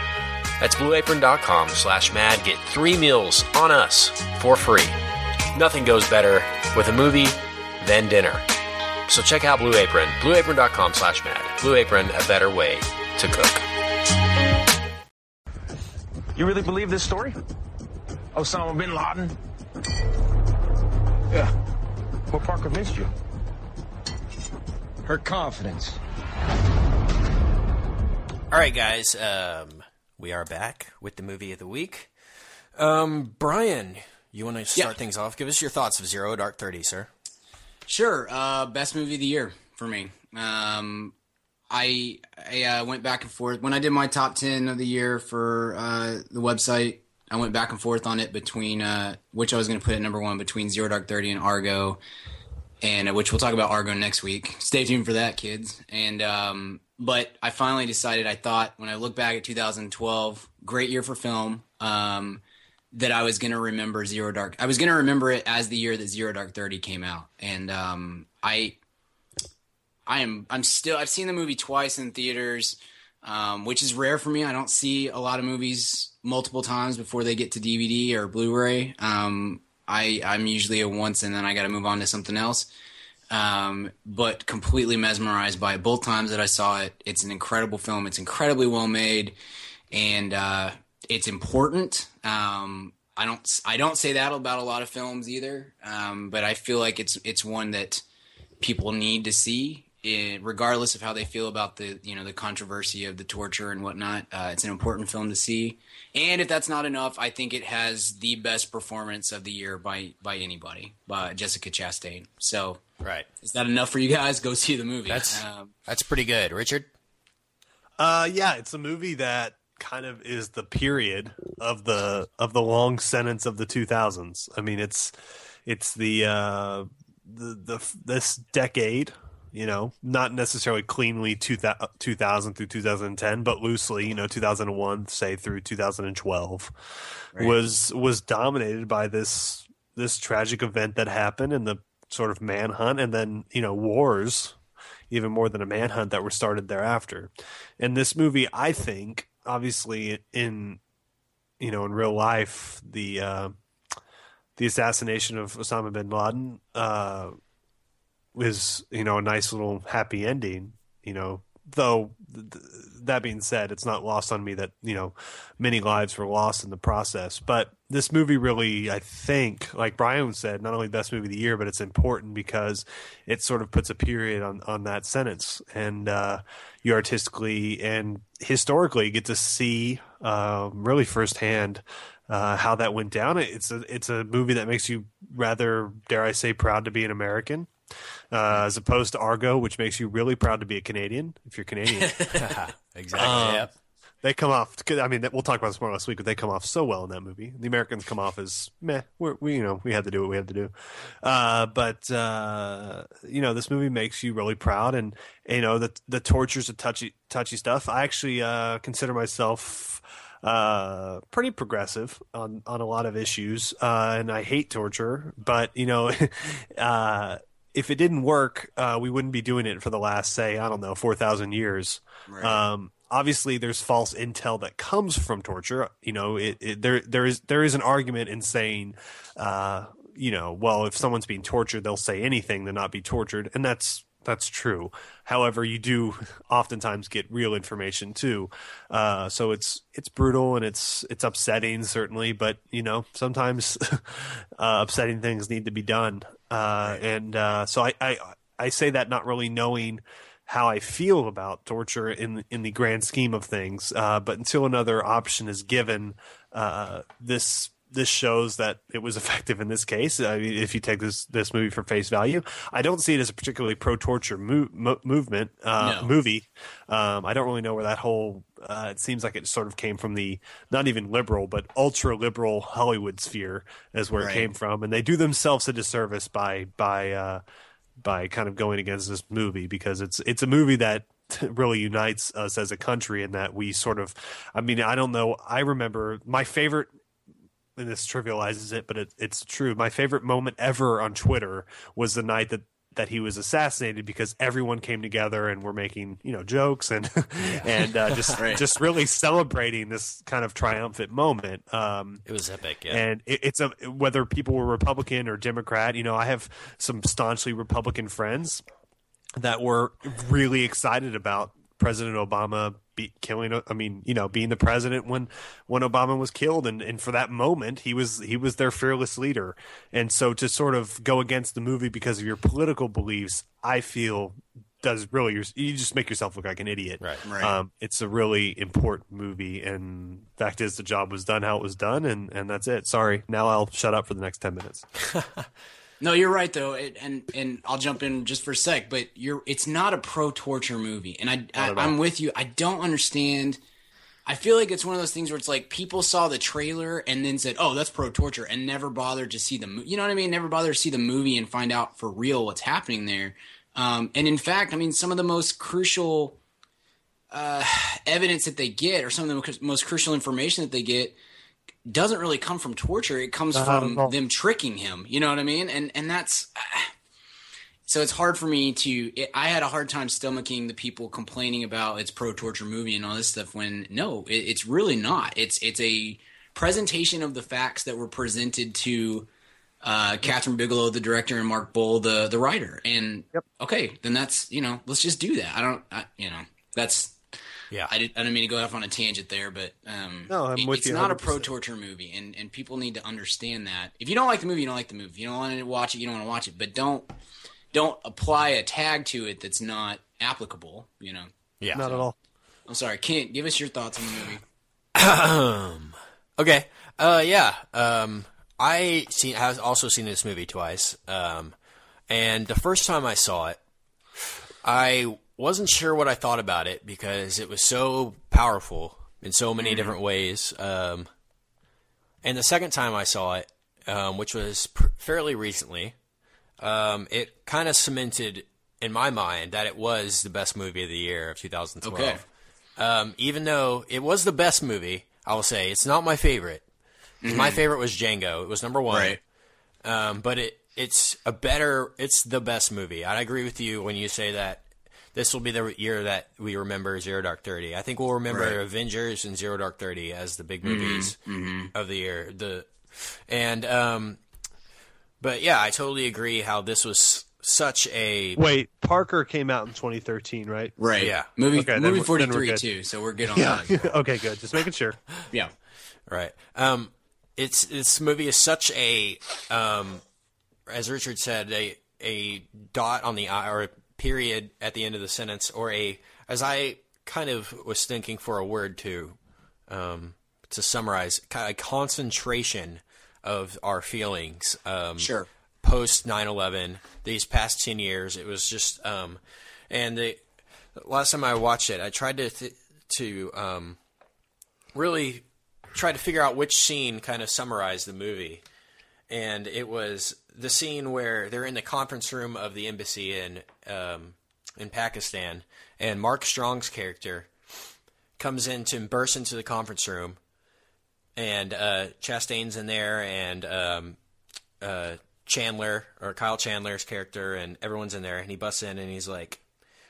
That's blueapron.com slash mad. Get three meals on us for free. Nothing goes better with a movie than dinner. So check out Blue Apron, blueapron.com slash mad. Blue Apron, a better way to cook. You really believe this story? Osama bin Laden? Yeah. What part convinced you? Her confidence. All right, guys. Um, we are back with the movie of the week. Um, Brian, you want to start Yeah. things off? Give us your thoughts of Zero Dark Thirty, sir. Sure. Uh, best movie of the year for me. Um, I I uh, went back and forth when I did my top ten of the year for uh, the website. I went back and forth on it between uh, which I was going to put at number one between Zero Dark Thirty and Argo. and uh, which we'll talk about Argo next week. Stay tuned for that, kids. And um, but I finally decided. I thought when I look back at 2012, great year for film. Um, that I was gonna remember Zero Dark. I was gonna remember it as the year that Zero Dark Thirty came out, and um, I, I am I'm still I've seen the movie twice in theaters, um, which is rare for me. I don't see a lot of movies multiple times before they get to DVD or Blu-ray. Um, I I'm usually a once and then I got to move on to something else. Um, but completely mesmerized by it both times that I saw it. It's an incredible film. It's incredibly well made, and uh, it's important. Um, I don't I don't say that about a lot of films either, um, but I feel like it's it's one that people need to see, eh, regardless of how they feel about the you know the controversy of the torture and whatnot. Uh, it's an important film to see, and if that's not enough, I think it has the best performance of the year by by anybody, by Jessica Chastain. So, Right. is that enough for you guys? Go see the movie. That's um, that's pretty good, Richard. Uh, yeah, it's a movie that kind of is the period of the of the long sentence of the 2000s. I mean, it's it's the uh, the the this decade. You know, not necessarily cleanly 2000, 2000 through 2010, but loosely, you know, 2001, say through 2012, was was dominated by this this tragic event that happened and the sort of manhunt, and then you know wars even more than a manhunt that were started thereafter. And this movie, I think, obviously in you know in real life, the uh, the assassination of Osama bin Laden uh, was you know a nice little happy ending. You know, though th- th- that being said, it's not lost on me that you know many lives were lost in the process. But this movie really, I think, like Brian said, not only best movie of the year, but it's important because it sort of puts a period on on that sentence, and uh, you artistically and historically get to see um, really firsthand. Uh, how that went down. It's a it's a movie that makes you rather, dare I say, proud to be an American, uh, as opposed to Argo, which makes you really proud to be a Canadian if you're Canadian. Exactly. Um, yep. they come off. I mean, we'll talk about this more last week, but they come off so well in that movie. The Americans come off as meh. We're, we you know we had to do what we had to do, uh, but uh, you know this movie makes you really proud, and you know the the torture's a touchy touchy stuff. I actually uh, consider myself uh, pretty progressive on on a lot of issues, uh, and I hate torture, but you know. uh, if it didn't work, uh, we wouldn't be doing it for the last, say, I don't know, four thousand years. Right. Um, obviously, there's false intel that comes from torture. You know, it, it, there there is there is an argument in saying, uh, you know, well, if someone's being tortured, they'll say anything to not be tortured, and that's that's true. However, you do oftentimes get real information too. Uh, so it's it's brutal and it's it's upsetting certainly, but you know sometimes uh, upsetting things need to be done. Uh, and uh, so I, I I say that not really knowing how I feel about torture in in the grand scheme of things. Uh, but until another option is given, uh, this this shows that it was effective in this case. I mean, if you take this this movie for face value, I don't see it as a particularly pro torture mo- mo- movement uh, No. movie. Um, I don't really know where that whole. Uh, it seems like it sort of came from the not even liberal but ultra liberal Hollywood sphere, is where Right. it came from, and they do themselves a disservice by by. Uh, by kind of going against this movie because it's it's a movie that really unites us as a country and that we sort of I mean I don't know I remember my favorite and this trivializes it but it, it's true my favorite moment ever on Twitter was the night that that he was assassinated because everyone came together and were making you know jokes and and uh, just Right. just really celebrating this kind of triumphant moment um It was epic. Yeah. and it, it's a whether people were Republican or Democrat. You know, I have some staunchly Republican friends that were really excited about President Obama be, killing. I mean, you know, being the president when when Obama was killed, and and for that moment, he was he was their fearless leader. And so to sort of go against the movie because of your political beliefs, I feel does really you just make yourself look like an idiot. Right. Right. Um, it's a really important movie, and fact is, the job was done how it was done, and and that's it. Sorry. Now I'll shut up for the next ten minutes. No, you're right though, it, and and I'll jump in just for a sec. But you're it's not a pro torture movie, and I, I I'm with you. I don't understand I feel like it's one of those things where it's like people saw the trailer and then said, "Oh, that's pro torture," and never bothered to see the movie. You know what I mean? Never bothered to see the movie and find out for real what's happening there. Um, and in fact, I mean, some of the most crucial uh, evidence that they get, or some of the most crucial information that they get, doesn't really come from torture. It comes Not from them tricking him. You know what I mean? And and that's so it's hard for me to. It, I had a hard time stomaching the people complaining about it's pro torture movie and all this stuff. When no, it, it's really not. It's it's a presentation of the facts that were presented to uh, Kathryn Bigelow, the director, and Mark Boal, the the writer. And okay, then that's you know, let's just do that. I don't, I, you know, that's Yeah. I, did, I didn't mean to go off on a tangent there, but um, No, I'm it- with it's you not a pro torture movie, and and people need to understand that. If you don't like the movie, you don't like the movie. If you don't want to watch it, you don't want to watch it. But don't don't apply a tag to it that's not applicable. You know. Yeah. Not at all. I'm sorry, Kent. Give us your thoughts on the movie. Okay. Uh, yeah. Um, I see, have also seen this movie twice. Um, and the first time I saw it, I wasn't sure what I thought about it because it was so powerful in so many different ways. Um, and the second time I saw it, um, which was pr- fairly recently, um, it kind of cemented in my mind that it was the best movie of the year of 2012. Okay. Um, even though it was the best movie, I will say it's not my favorite. My favorite was Django. It was number one. Right. Um, but it it's a better. It's the best movie. I agree with you when you say that this will be the year that we remember Zero Dark Thirty. I think we'll remember Right. Avengers and Zero Dark Thirty as the big movies of the year. The and um, but yeah, I totally agree. How this was such a Wait, Parker came out in 2013, right? Right. Yeah. Movie Okay, then movie we're- then we're 43 too. So we're good on Yeah. that. okay, good. Just making sure. Yeah. Right. Um, it's this movie is such a, um, as Richard said, a a dot on the i or a period at the end of the sentence, or a as I kind of was thinking for a word to, um, to summarize, kind of concentration of our feelings. Um, Sure. Post 9/11, these past ten years, it was just, um, and the last time I watched it, I tried to th- to um, really try to figure out which scene kind of summarized the movie. And it was the scene where they're in the conference room of the embassy in um, in Pakistan, and Mark Strong's character comes in to burst into the conference room, and uh, Chastain's in there, and um, uh, Chandler or Kyle Chandler's character, and everyone's in there, and he busts in and he's like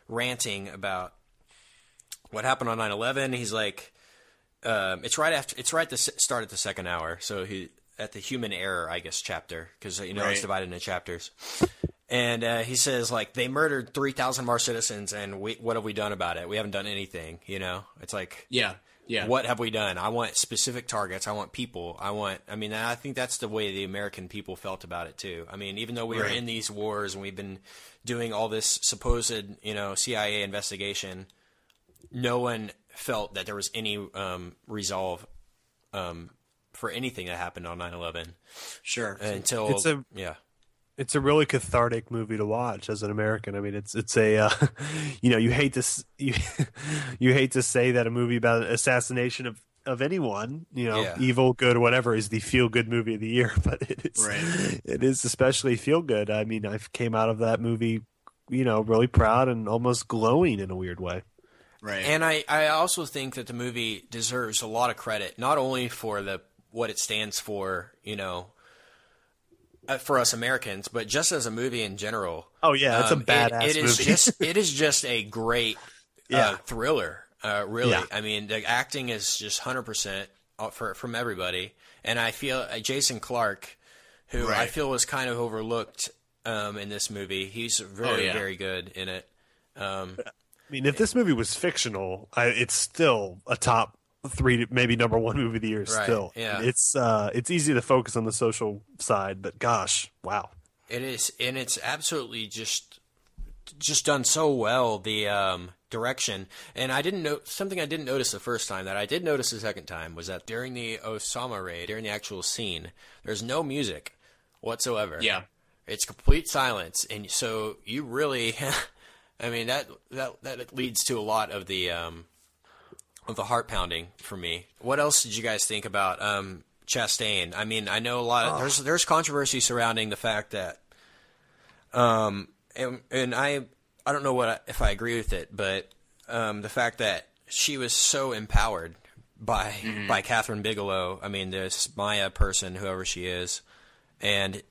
ranting about what happened on 9/11. He's like, um, it's right after, it's right the start at the second hour. So he at the human error, I guess, chapter because you know it's divided into chapters. And uh, he says like they murdered three thousand more citizens, and we, what have we done about it? We haven't done anything. You know, it's like Yeah. Yeah. what have we done? I want specific targets. I want people. I want. I mean, I think that's the way the American people felt about it too. I mean, even though we were Right. in these wars and we've been doing all this supposed, you know, CIA investigation, no one felt that there was any um, resolve um, for anything that happened on 9/11 Sure. until It's a- yeah. It's a really cathartic movie to watch as an American. I mean, it's it's a uh, you know you hate to you you hate to say that a movie about an assassination of of anyone, you know, Yeah. evil, good, whatever, is the feel good movie of the year. But it is Right. it is especially feel good. I mean, I came out of that movie, you know, really proud and almost glowing in a weird way. right. And I, I also think that the movie deserves a lot of credit, not only for the what it stands for, you know, uh, for us Americans, but just as a movie in general. Oh yeah, it's Um, a badass it, it is movie. just it is just a great Yeah. uh, thriller. Uh, really, Yeah. I mean, the acting is just hundred percent for from everybody, and I feel uh, Jason Clarke, who I feel was kind of overlooked um, in this movie. He's very Oh, yeah. very good in it. Um, I mean, if this movie was fictional, I, it's still a top three, maybe number one movie of the year. Right, Still, yeah. It's uh, it's easy to focus on the social side, but gosh, wow. It is, and it's absolutely just just done so well. The um, direction, and I didn't know something I didn't notice the first time that I did notice the second time was that during the Osama raid, during the actual scene, there's no music whatsoever. yeah. it's complete silence, and so you really, I mean that that that leads to a lot of the um, of the heart pounding for me. What else did you guys think about um, Chastain? I mean, I know a lot of there's there's controversy surrounding the fact that, um, and, and I I don't know what I, if I agree with it, but um, the fact that she was so empowered by by Kathryn Bigelow. I mean, this Maya person, whoever she is, and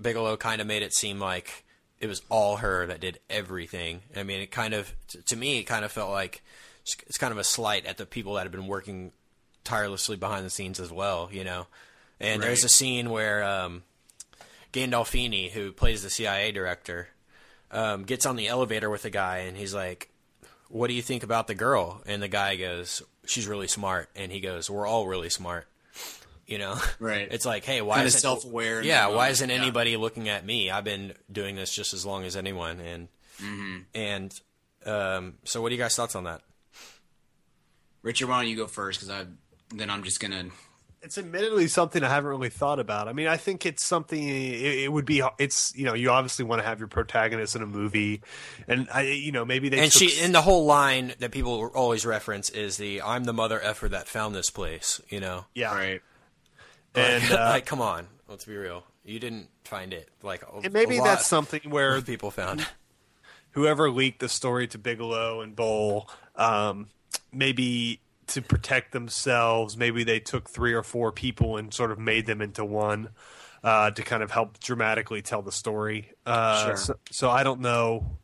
Bigelow kind of made it seem like it was all her that did everything. I mean, it kind of to me, it kind of felt like it's- kind of a slight at the people that have been working tirelessly behind the scenes as well, you know. And there's a scene where um, Gandolfini, who plays the CIA director, um, gets on the elevator with a guy, and he's like, "What do you think about the girl?" And the guy goes, "She's really smart," and he goes, "We're all really smart." You know, Right. It's like, hey, why Kinda isn't self-aware Yeah, why isn't yeah. anybody looking at me? I've been doing this just as long as anyone, and Mm-hmm. and um, so, what are you guys' thoughts on that? Richard, why don't you go first? Because I then I'm just gonna. It's admittedly something I haven't really thought about. I mean, I think it's something. It, it would be. It's you know, you obviously want to have your protagonist in a movie, and I, you know, maybe they And took she, and the whole line that people always reference is the "I'm the mother effer that found this place." You know, yeah, Right. and uh, like, come on, let's be real. You didn't find it. Like, a, and maybe a that's something where people found. whoever leaked the story to Bigelow and Boal, um, maybe to protect themselves, maybe they took three or four people and sort of made them into one uh, to kind of help dramatically tell the story. Uh, Sure. so, so I don't know.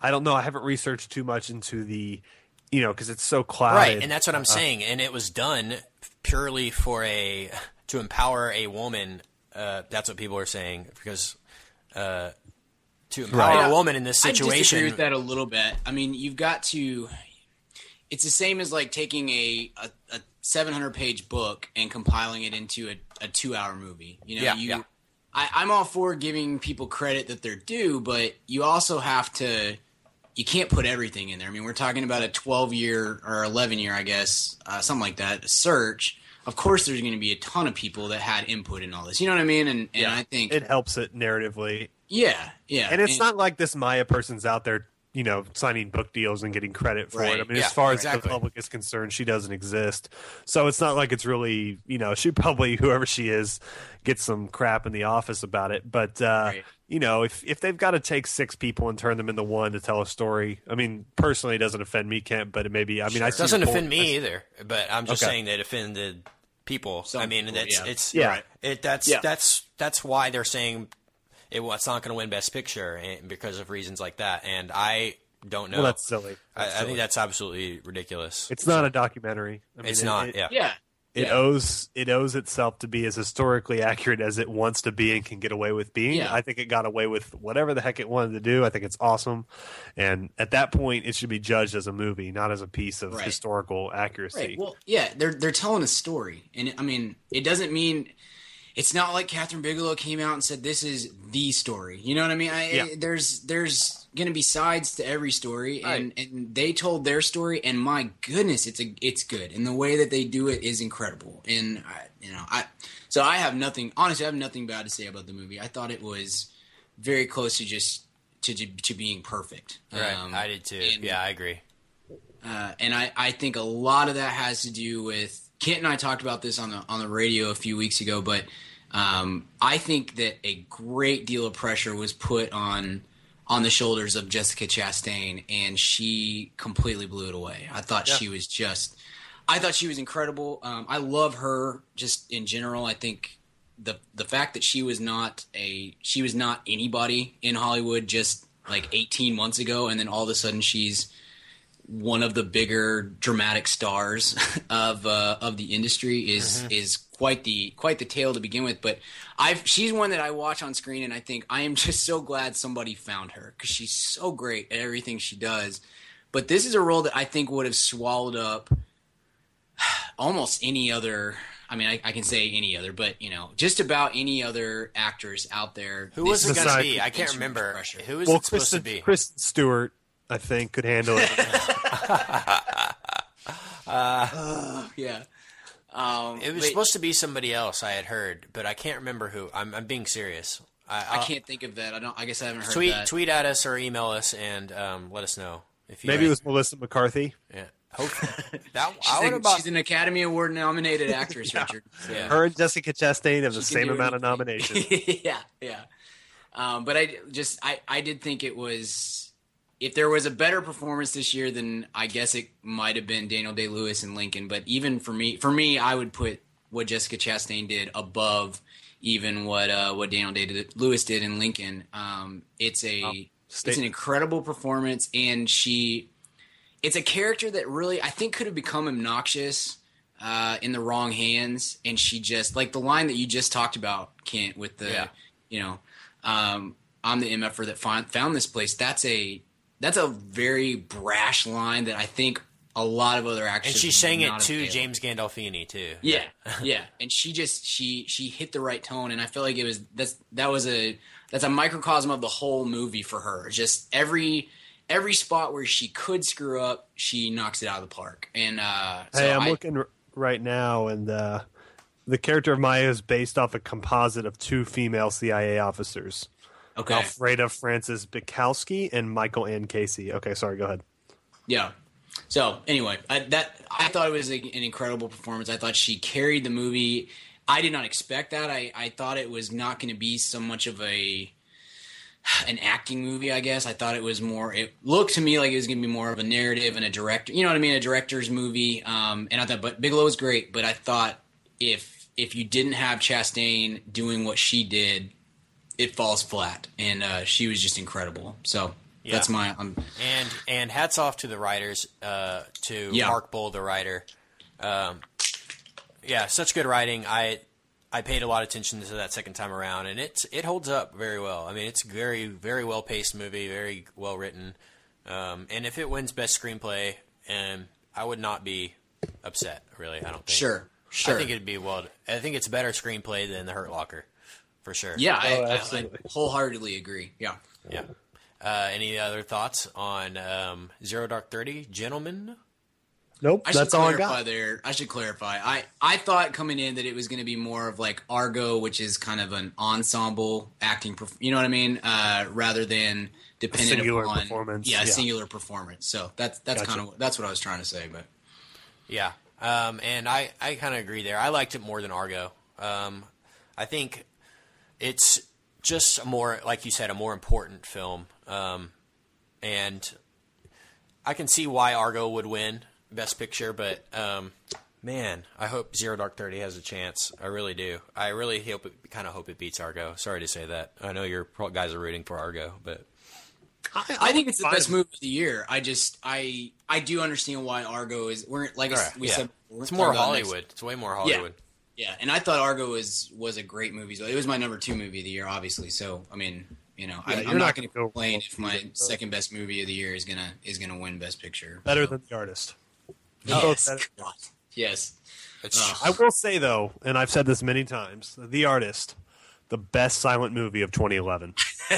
I don't know. I haven't researched too much into the, you know, because it's so clouded. Right, and that's what I'm saying. And it was done purely for a to empower a woman. Uh, that's what people are saying because uh, to empower Right. a woman in this I disagree situation. with that a little bit. I mean, you've got to. It's the same as like taking a a, a 700 page book and compiling it into a, a two hour movie. You know, Yeah, you. yeah. I, I'm all for giving people credit that they're due, but you also have to. You can't put everything in there. I mean, we're talking about a 12 year or 11 year, I guess, uh, something like that. Search. Of course, there's going to be a ton of people that had input in all this. You know what I mean? And and I think, it helps it narratively. yeah, yeah. And it's not like this Maya person's out there, you know, signing book deals and getting credit for Right. it. I mean, Yeah, as far as exactly. the public is concerned, she doesn't exist. So it's not like it's really, you know, she probably whoever she is gets some crap in the office about it. But uh, Right. you know, if if they've got to take six people and turn them into one to tell a story, I mean, personally, it doesn't offend me, Kent. But it maybe, I mean, I It doesn't offend me either, but I'm just Okay. saying that offended people. Some I mean, people, it's yeah. it's Yeah. Right. it that's Yeah. that's that's why they're saying it, it's not going to win Best Picture because of reasons like that. And I don't know. Well, that's silly. I, That's I silly. think that's absolutely ridiculous. it's not a documentary. I mean, It's it- not. it- yeah. yeah. it Yeah. owes it owes itself to be as historically accurate as it wants to be and can get away with being. Yeah. I think it got away with whatever the heck it wanted to do. I think it's awesome, and at that point, it should be judged as a movie, not as a piece of Right. historical accuracy. Right. Well, yeah, they're they're telling a story, and I mean, it doesn't mean it's not like Kathryn Bigelow came out and said this is the story. You know what I mean? I, Yeah. there's there's going to be sides to every story, and Right. and they told their story, and my goodness, it's a it's good, and the way that they do it is incredible, and I, you know, I so I have nothing honestly, I have nothing bad to say about the movie. I thought it was very close to just to to being perfect. Right. Um, I did too. and- yeah, I agree. uh, and I, I think a lot of that has to do with Kent and I talked about this on the on the radio a few weeks ago, but um, I think that a great deal of pressure was put on on the shoulders of Jessica Chastain, and she completely blew it away. I thought she was just, I thought she was incredible. Um, I love her just in general. I think the the fact that she was not a she was not anybody in Hollywood just like 18 months ago, and then all of a sudden she's one of the bigger dramatic stars of uh, of the industry is is quite the quite the tale to begin with. But I've she's one that I watch on screen and I think I am just so glad somebody found her because she's so great at everything she does. But this is a role that I think would have swallowed up almost any other. I mean, I, I can say any other, but you know, just about any other actors out there. Who was it is going to be? I can't remember. pressure. Who was well, it supposed Kristen, to be? Kristen Stewart, I think, could handle it. Uh, yeah. Um, It was but supposed to be somebody else. I had heard, but I can't remember who. I'm, I'm being serious. I, I I'll- can't think of that. I don't. I guess I haven't heard tweet that. tweet at us or email us and um, let us know if you Maybe it was Melissa McCarthy. Yeah. Hopefully. That She's, I would a- about she's an Academy Award nominated actress, Richard. So- Yeah. Her and Jessica Chastain have the She can same do amount of nominations. yeah, yeah. Um, but I just I I did think it was if there was a better performance this year, then I guess it might have been Daniel Day Lewis and Lincoln. But even for me, for me, I would put what Jessica Chastain did above even what uh, what Daniel Day Lewis did in Lincoln. Um, it's a it's an incredible performance, and she it's a character that really I think could have become obnoxious uh, in the wrong hands, and she just like the line that you just talked about, Kent, with the Yeah. you know, um, I'm the MFer that find, found this place. That's a that's a very brash line that I think a lot of other actors and she would sang it to nailed. James Gandolfini too. Yeah, yeah, and she just she she hit the right tone, and I feel like it was that's that was a that's a microcosm of the whole movie for her. Just every every spot where she could screw up, she knocks it out of the park. And uh, so hey, I'm I, looking r- right now, and uh, the character of Maya is based off a composite of two female CIA officers, okay, Alfreda Frances Bikowsky and Michael Ann Casey. Okay, sorry, go ahead. Yeah. So anyway, I, that I thought it was an incredible performance. I thought she carried the movie. I did not expect that. I, I thought it was not going to be so much of a an acting movie. I guess I thought it was more. It looked to me like it was going to be more of a narrative and a director. You know what I mean? A director's movie. Um, and I thought, but Bigelow was great. But I thought if if you didn't have Chastain doing what she did, it falls flat. And uh, she was just incredible. So that's my. Um, And and hats off to the writers, uh, to Yeah. Mark Boal, the writer. Um, yeah, such good writing. I I paid a lot of attention to that second time around, and it's it holds up very well. I mean, it's a very very well paced movie, very well written. Um, and if it wins best screenplay, and I would not be upset. Really, I don't think. Sure, sure. I think it'd be well. I think it's a better screenplay than The Hurt Locker, for sure. Yeah, I, Oh, I, I absolutely. wholeheartedly agree. Yeah. Yeah. Uh, any other thoughts on um, Zero Dark Thirty, gentlemen? Nope, I should that's all I clarify got. there. I should clarify. I, I thought coming in that it was going to be more of like Argo, which is kind of an ensemble acting. perf- You know what I mean? Uh, rather than dependent singular upon performance, Yeah, yeah. singular performance. So that's that's Gotcha. kind of that's what I was trying to say. But Yeah, um, and I, I kind of agree there. I liked it more than Argo. Um, I think it's just a more, like you said, a more important film, um, and I can see why Argo would win Best Picture. But um, man, I hope Zero Dark Thirty has a chance. I really do. I really hope it, kind of hope it beats Argo. Sorry to say that. I know your guys are rooting for Argo, but I think it's the fine. best movie of the year. I just I I do understand why Argo is. We're like I s- we yeah. said. it's more talking about next- Hollywood. It's way more Hollywood. Yeah, and I thought Argo was was a great movie. So it was my number two movie of the year, obviously. So I mean, you know, I, Yeah, I'm not not going to complain if my either, second best movie of the year is gonna is gonna win Best Picture. Better So- than the artist. They're both yes, better. Yes. It's, I will say though, and I've said this many times, the artist, the best silent movie of 2011,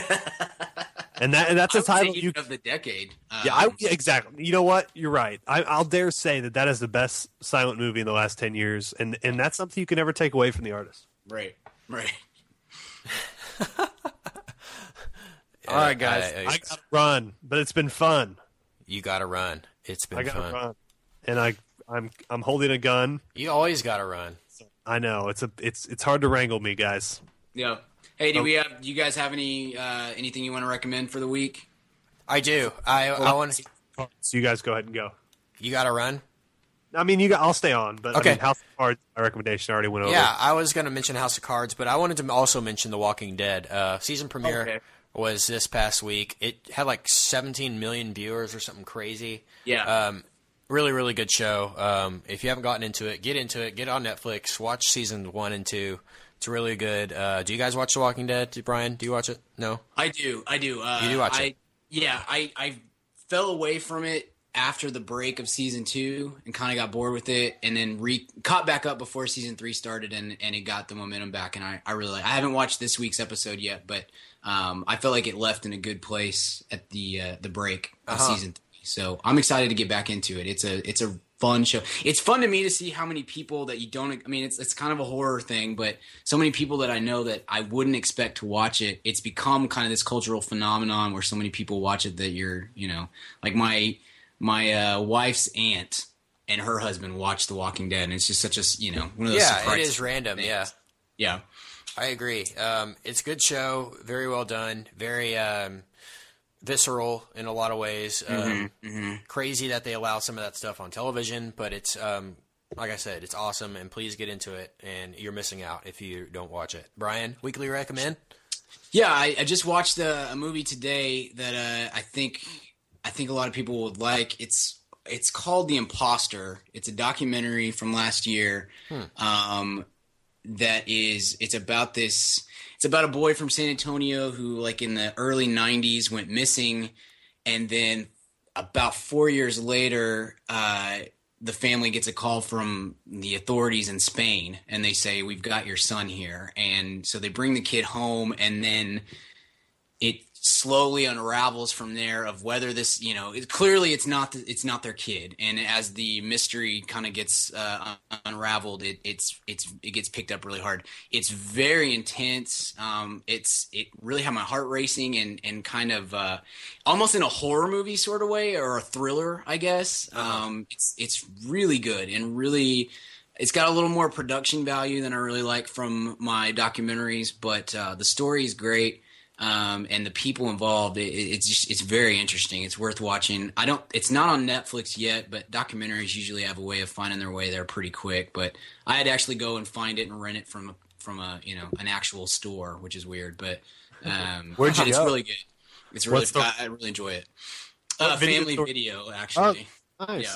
and that and that's I a would say title you. of the decade. Um, Yeah, I, yeah, exactly. You know what? You're right. I, I'll dare say that that is the best silent movie in the last 10 years, and and that's something you can never take away from the artist. right, right. All right, guys, I- I- I, gotta run, but it's been fun. you got to run. It's been I gotta fun. run, and I I'm I'm holding a gun. You always got to run. I know it's a it's it's hard to wrangle me, guys. Yeah. Hey, do we have? Do you guys have any uh, anything you want to recommend for the week? I do. I I want to. So you guys go ahead and go. You got to run. I mean, you got. I'll stay on, but Okay. I mean, House of Cards, my recommendation I already went over. Yeah, I was going to mention House of Cards, but I wanted to also mention The Walking Dead. Uh, season premiere Okay. was this past week. It had like 17 million viewers or something crazy. Yeah. Um, really, really good show. Um, if you haven't gotten into it, get into it. Get on Netflix. Watch season one and two. It's really good. Uh, do you guys watch The Walking Dead? Brian, do you watch it? No. I do. I do. Uh, You do watch I, it? Yeah, I, I fell away from it after the break of season two and kind of got bored with it, and then re caught back up before season three started, and, and it got the momentum back. And I, I really like. I haven't watched this week's episode yet, but um, I felt like it left in a good place at the uh, the break of Uh-huh. season three. So I'm excited to get back into it. It's a it's a fun show. It's fun to me to see how many people that you don't. I mean, it's it's kind of a horror thing, but so many people that I know that I wouldn't expect to watch it. It's become kind of this cultural phenomenon where so many people watch it that you're, you know, like my my uh, wife's aunt and her husband watched The Walking Dead, and it's just such a you know one of those. Yeah, it is random. things. Yeah. yeah. I agree. Um, it's a good show, very well done, very um, visceral in a lot of ways. Um, Crazy that they allow some of that stuff on television, but it's um, like I said, it's awesome, and please get into it. And you're missing out if you don't watch it. Brian, weekly recommend. Yeah, I, I just watched a, a movie today that uh, I think I think a lot of people would like. It's it's called The Imposter. It's a documentary from last year. Um, that is, it's about this. It's about a boy from San Antonio who, like in the early '90s, went missing, and then about four years later, uh, the family gets a call from the authorities in Spain, and they say, "We've got your son here." And so they bring the kid home, and then it slowly unravels from there of whether this, you know, it, clearly it's not the, it's not their kid. And as the mystery kind of gets uh, un- unraveled, it, it's it's it gets picked up really hard. It's very intense. Um, it's it really had my heart racing and and kind of uh, almost in a horror movie sort of way or a thriller, I guess. Um, it's it's really good and really. It's got a little more production value than I really like from my documentaries, but uh, the story is great um, and the people involved. It, it's just it's very interesting. It's worth watching. I don't. It's not on Netflix yet, but documentaries usually have a way of finding their way there pretty quick. But I had to actually go and find it and rent it from a, from a you know an actual store, which is weird. But um, Where'd you it's go? really good. It's really the, I, I really enjoy it. Uh, video family store? video actually. Nice. Yeah.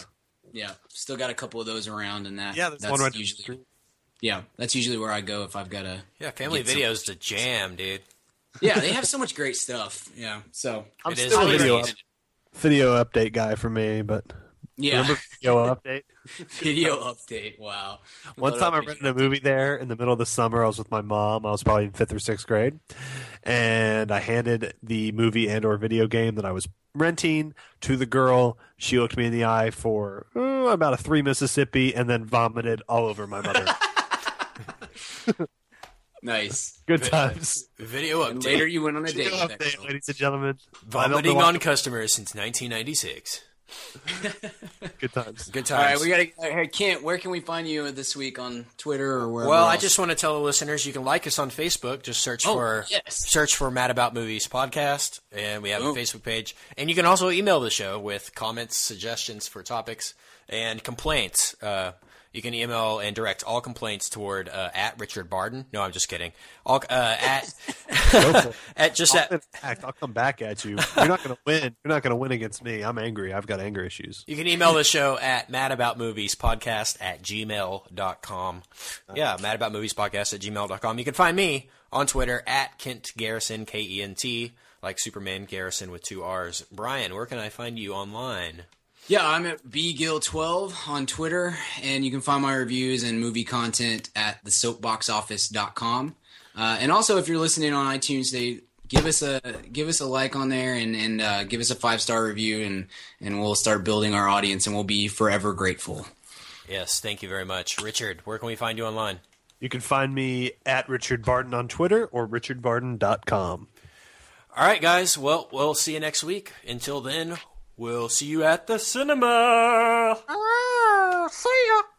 Yeah, still got a couple of those around, and that Yeah, there's that's one right down the usually yeah, that's usually where I go if I've got a Yeah, family Get some- videos the jam, dude. Yeah. They have so much great stuff. Yeah, so I'm It is still a video, easy. video update guy for me, but yeah, remember video update? video update. Wow. One Load time I rented a movie there in the middle of the summer. I was with my mom. I was probably in fifth or sixth grade, and I handed the movie and or video game that I was renting to the girl. She looked me in the eye for oh, about a three Mississippi, and then vomited all over my mother. Nice. Good times. Video update. later you went on a date. Video with update, girl. ladies and gentlemen. I don't Vomiting on customers since 1996. good times. Good times. All right, we gotta. Hey, Kent, where can we find you this week on Twitter or wherever? Well, I just want to tell the listeners you can like us on Facebook. Just search Oh, for yes. search for Mad About Movies podcast, and we have a Facebook page. And you can also email the show with comments, suggestions for topics, and complaints. Uh, you can email and direct all complaints toward uh, at Richard Barton. No, I'm just kidding. All uh, at at just I'll, at. fact, I'll come back at you. You're not going to win. You're not going to win against me. I'm angry. I've got anger issues. You can email the show at madaboutmoviespodcast at gmail.com. Yeah, madaboutmoviespodcast at gmail.com. You can find me on Twitter at Kent Garrison, K E N T, like Superman Garrison with two R's. Brian, where can I find you online? Yeah, I'm at bgill12 on Twitter, and you can find my reviews and movie content at thesoapboxoffice.com. Uh, and also, if you're listening on iTunes, they give us a give us a like on there and and uh, give us a five star review, and and we'll start building our audience, and we'll be forever grateful. Yes, thank you very much. Richard, where can we find you online? You can find me at Richard Barton on Twitter or richardbarton.com. All right, guys. Well, we'll see you next week. Until then, we'll see you at the cinema. Ah, see ya.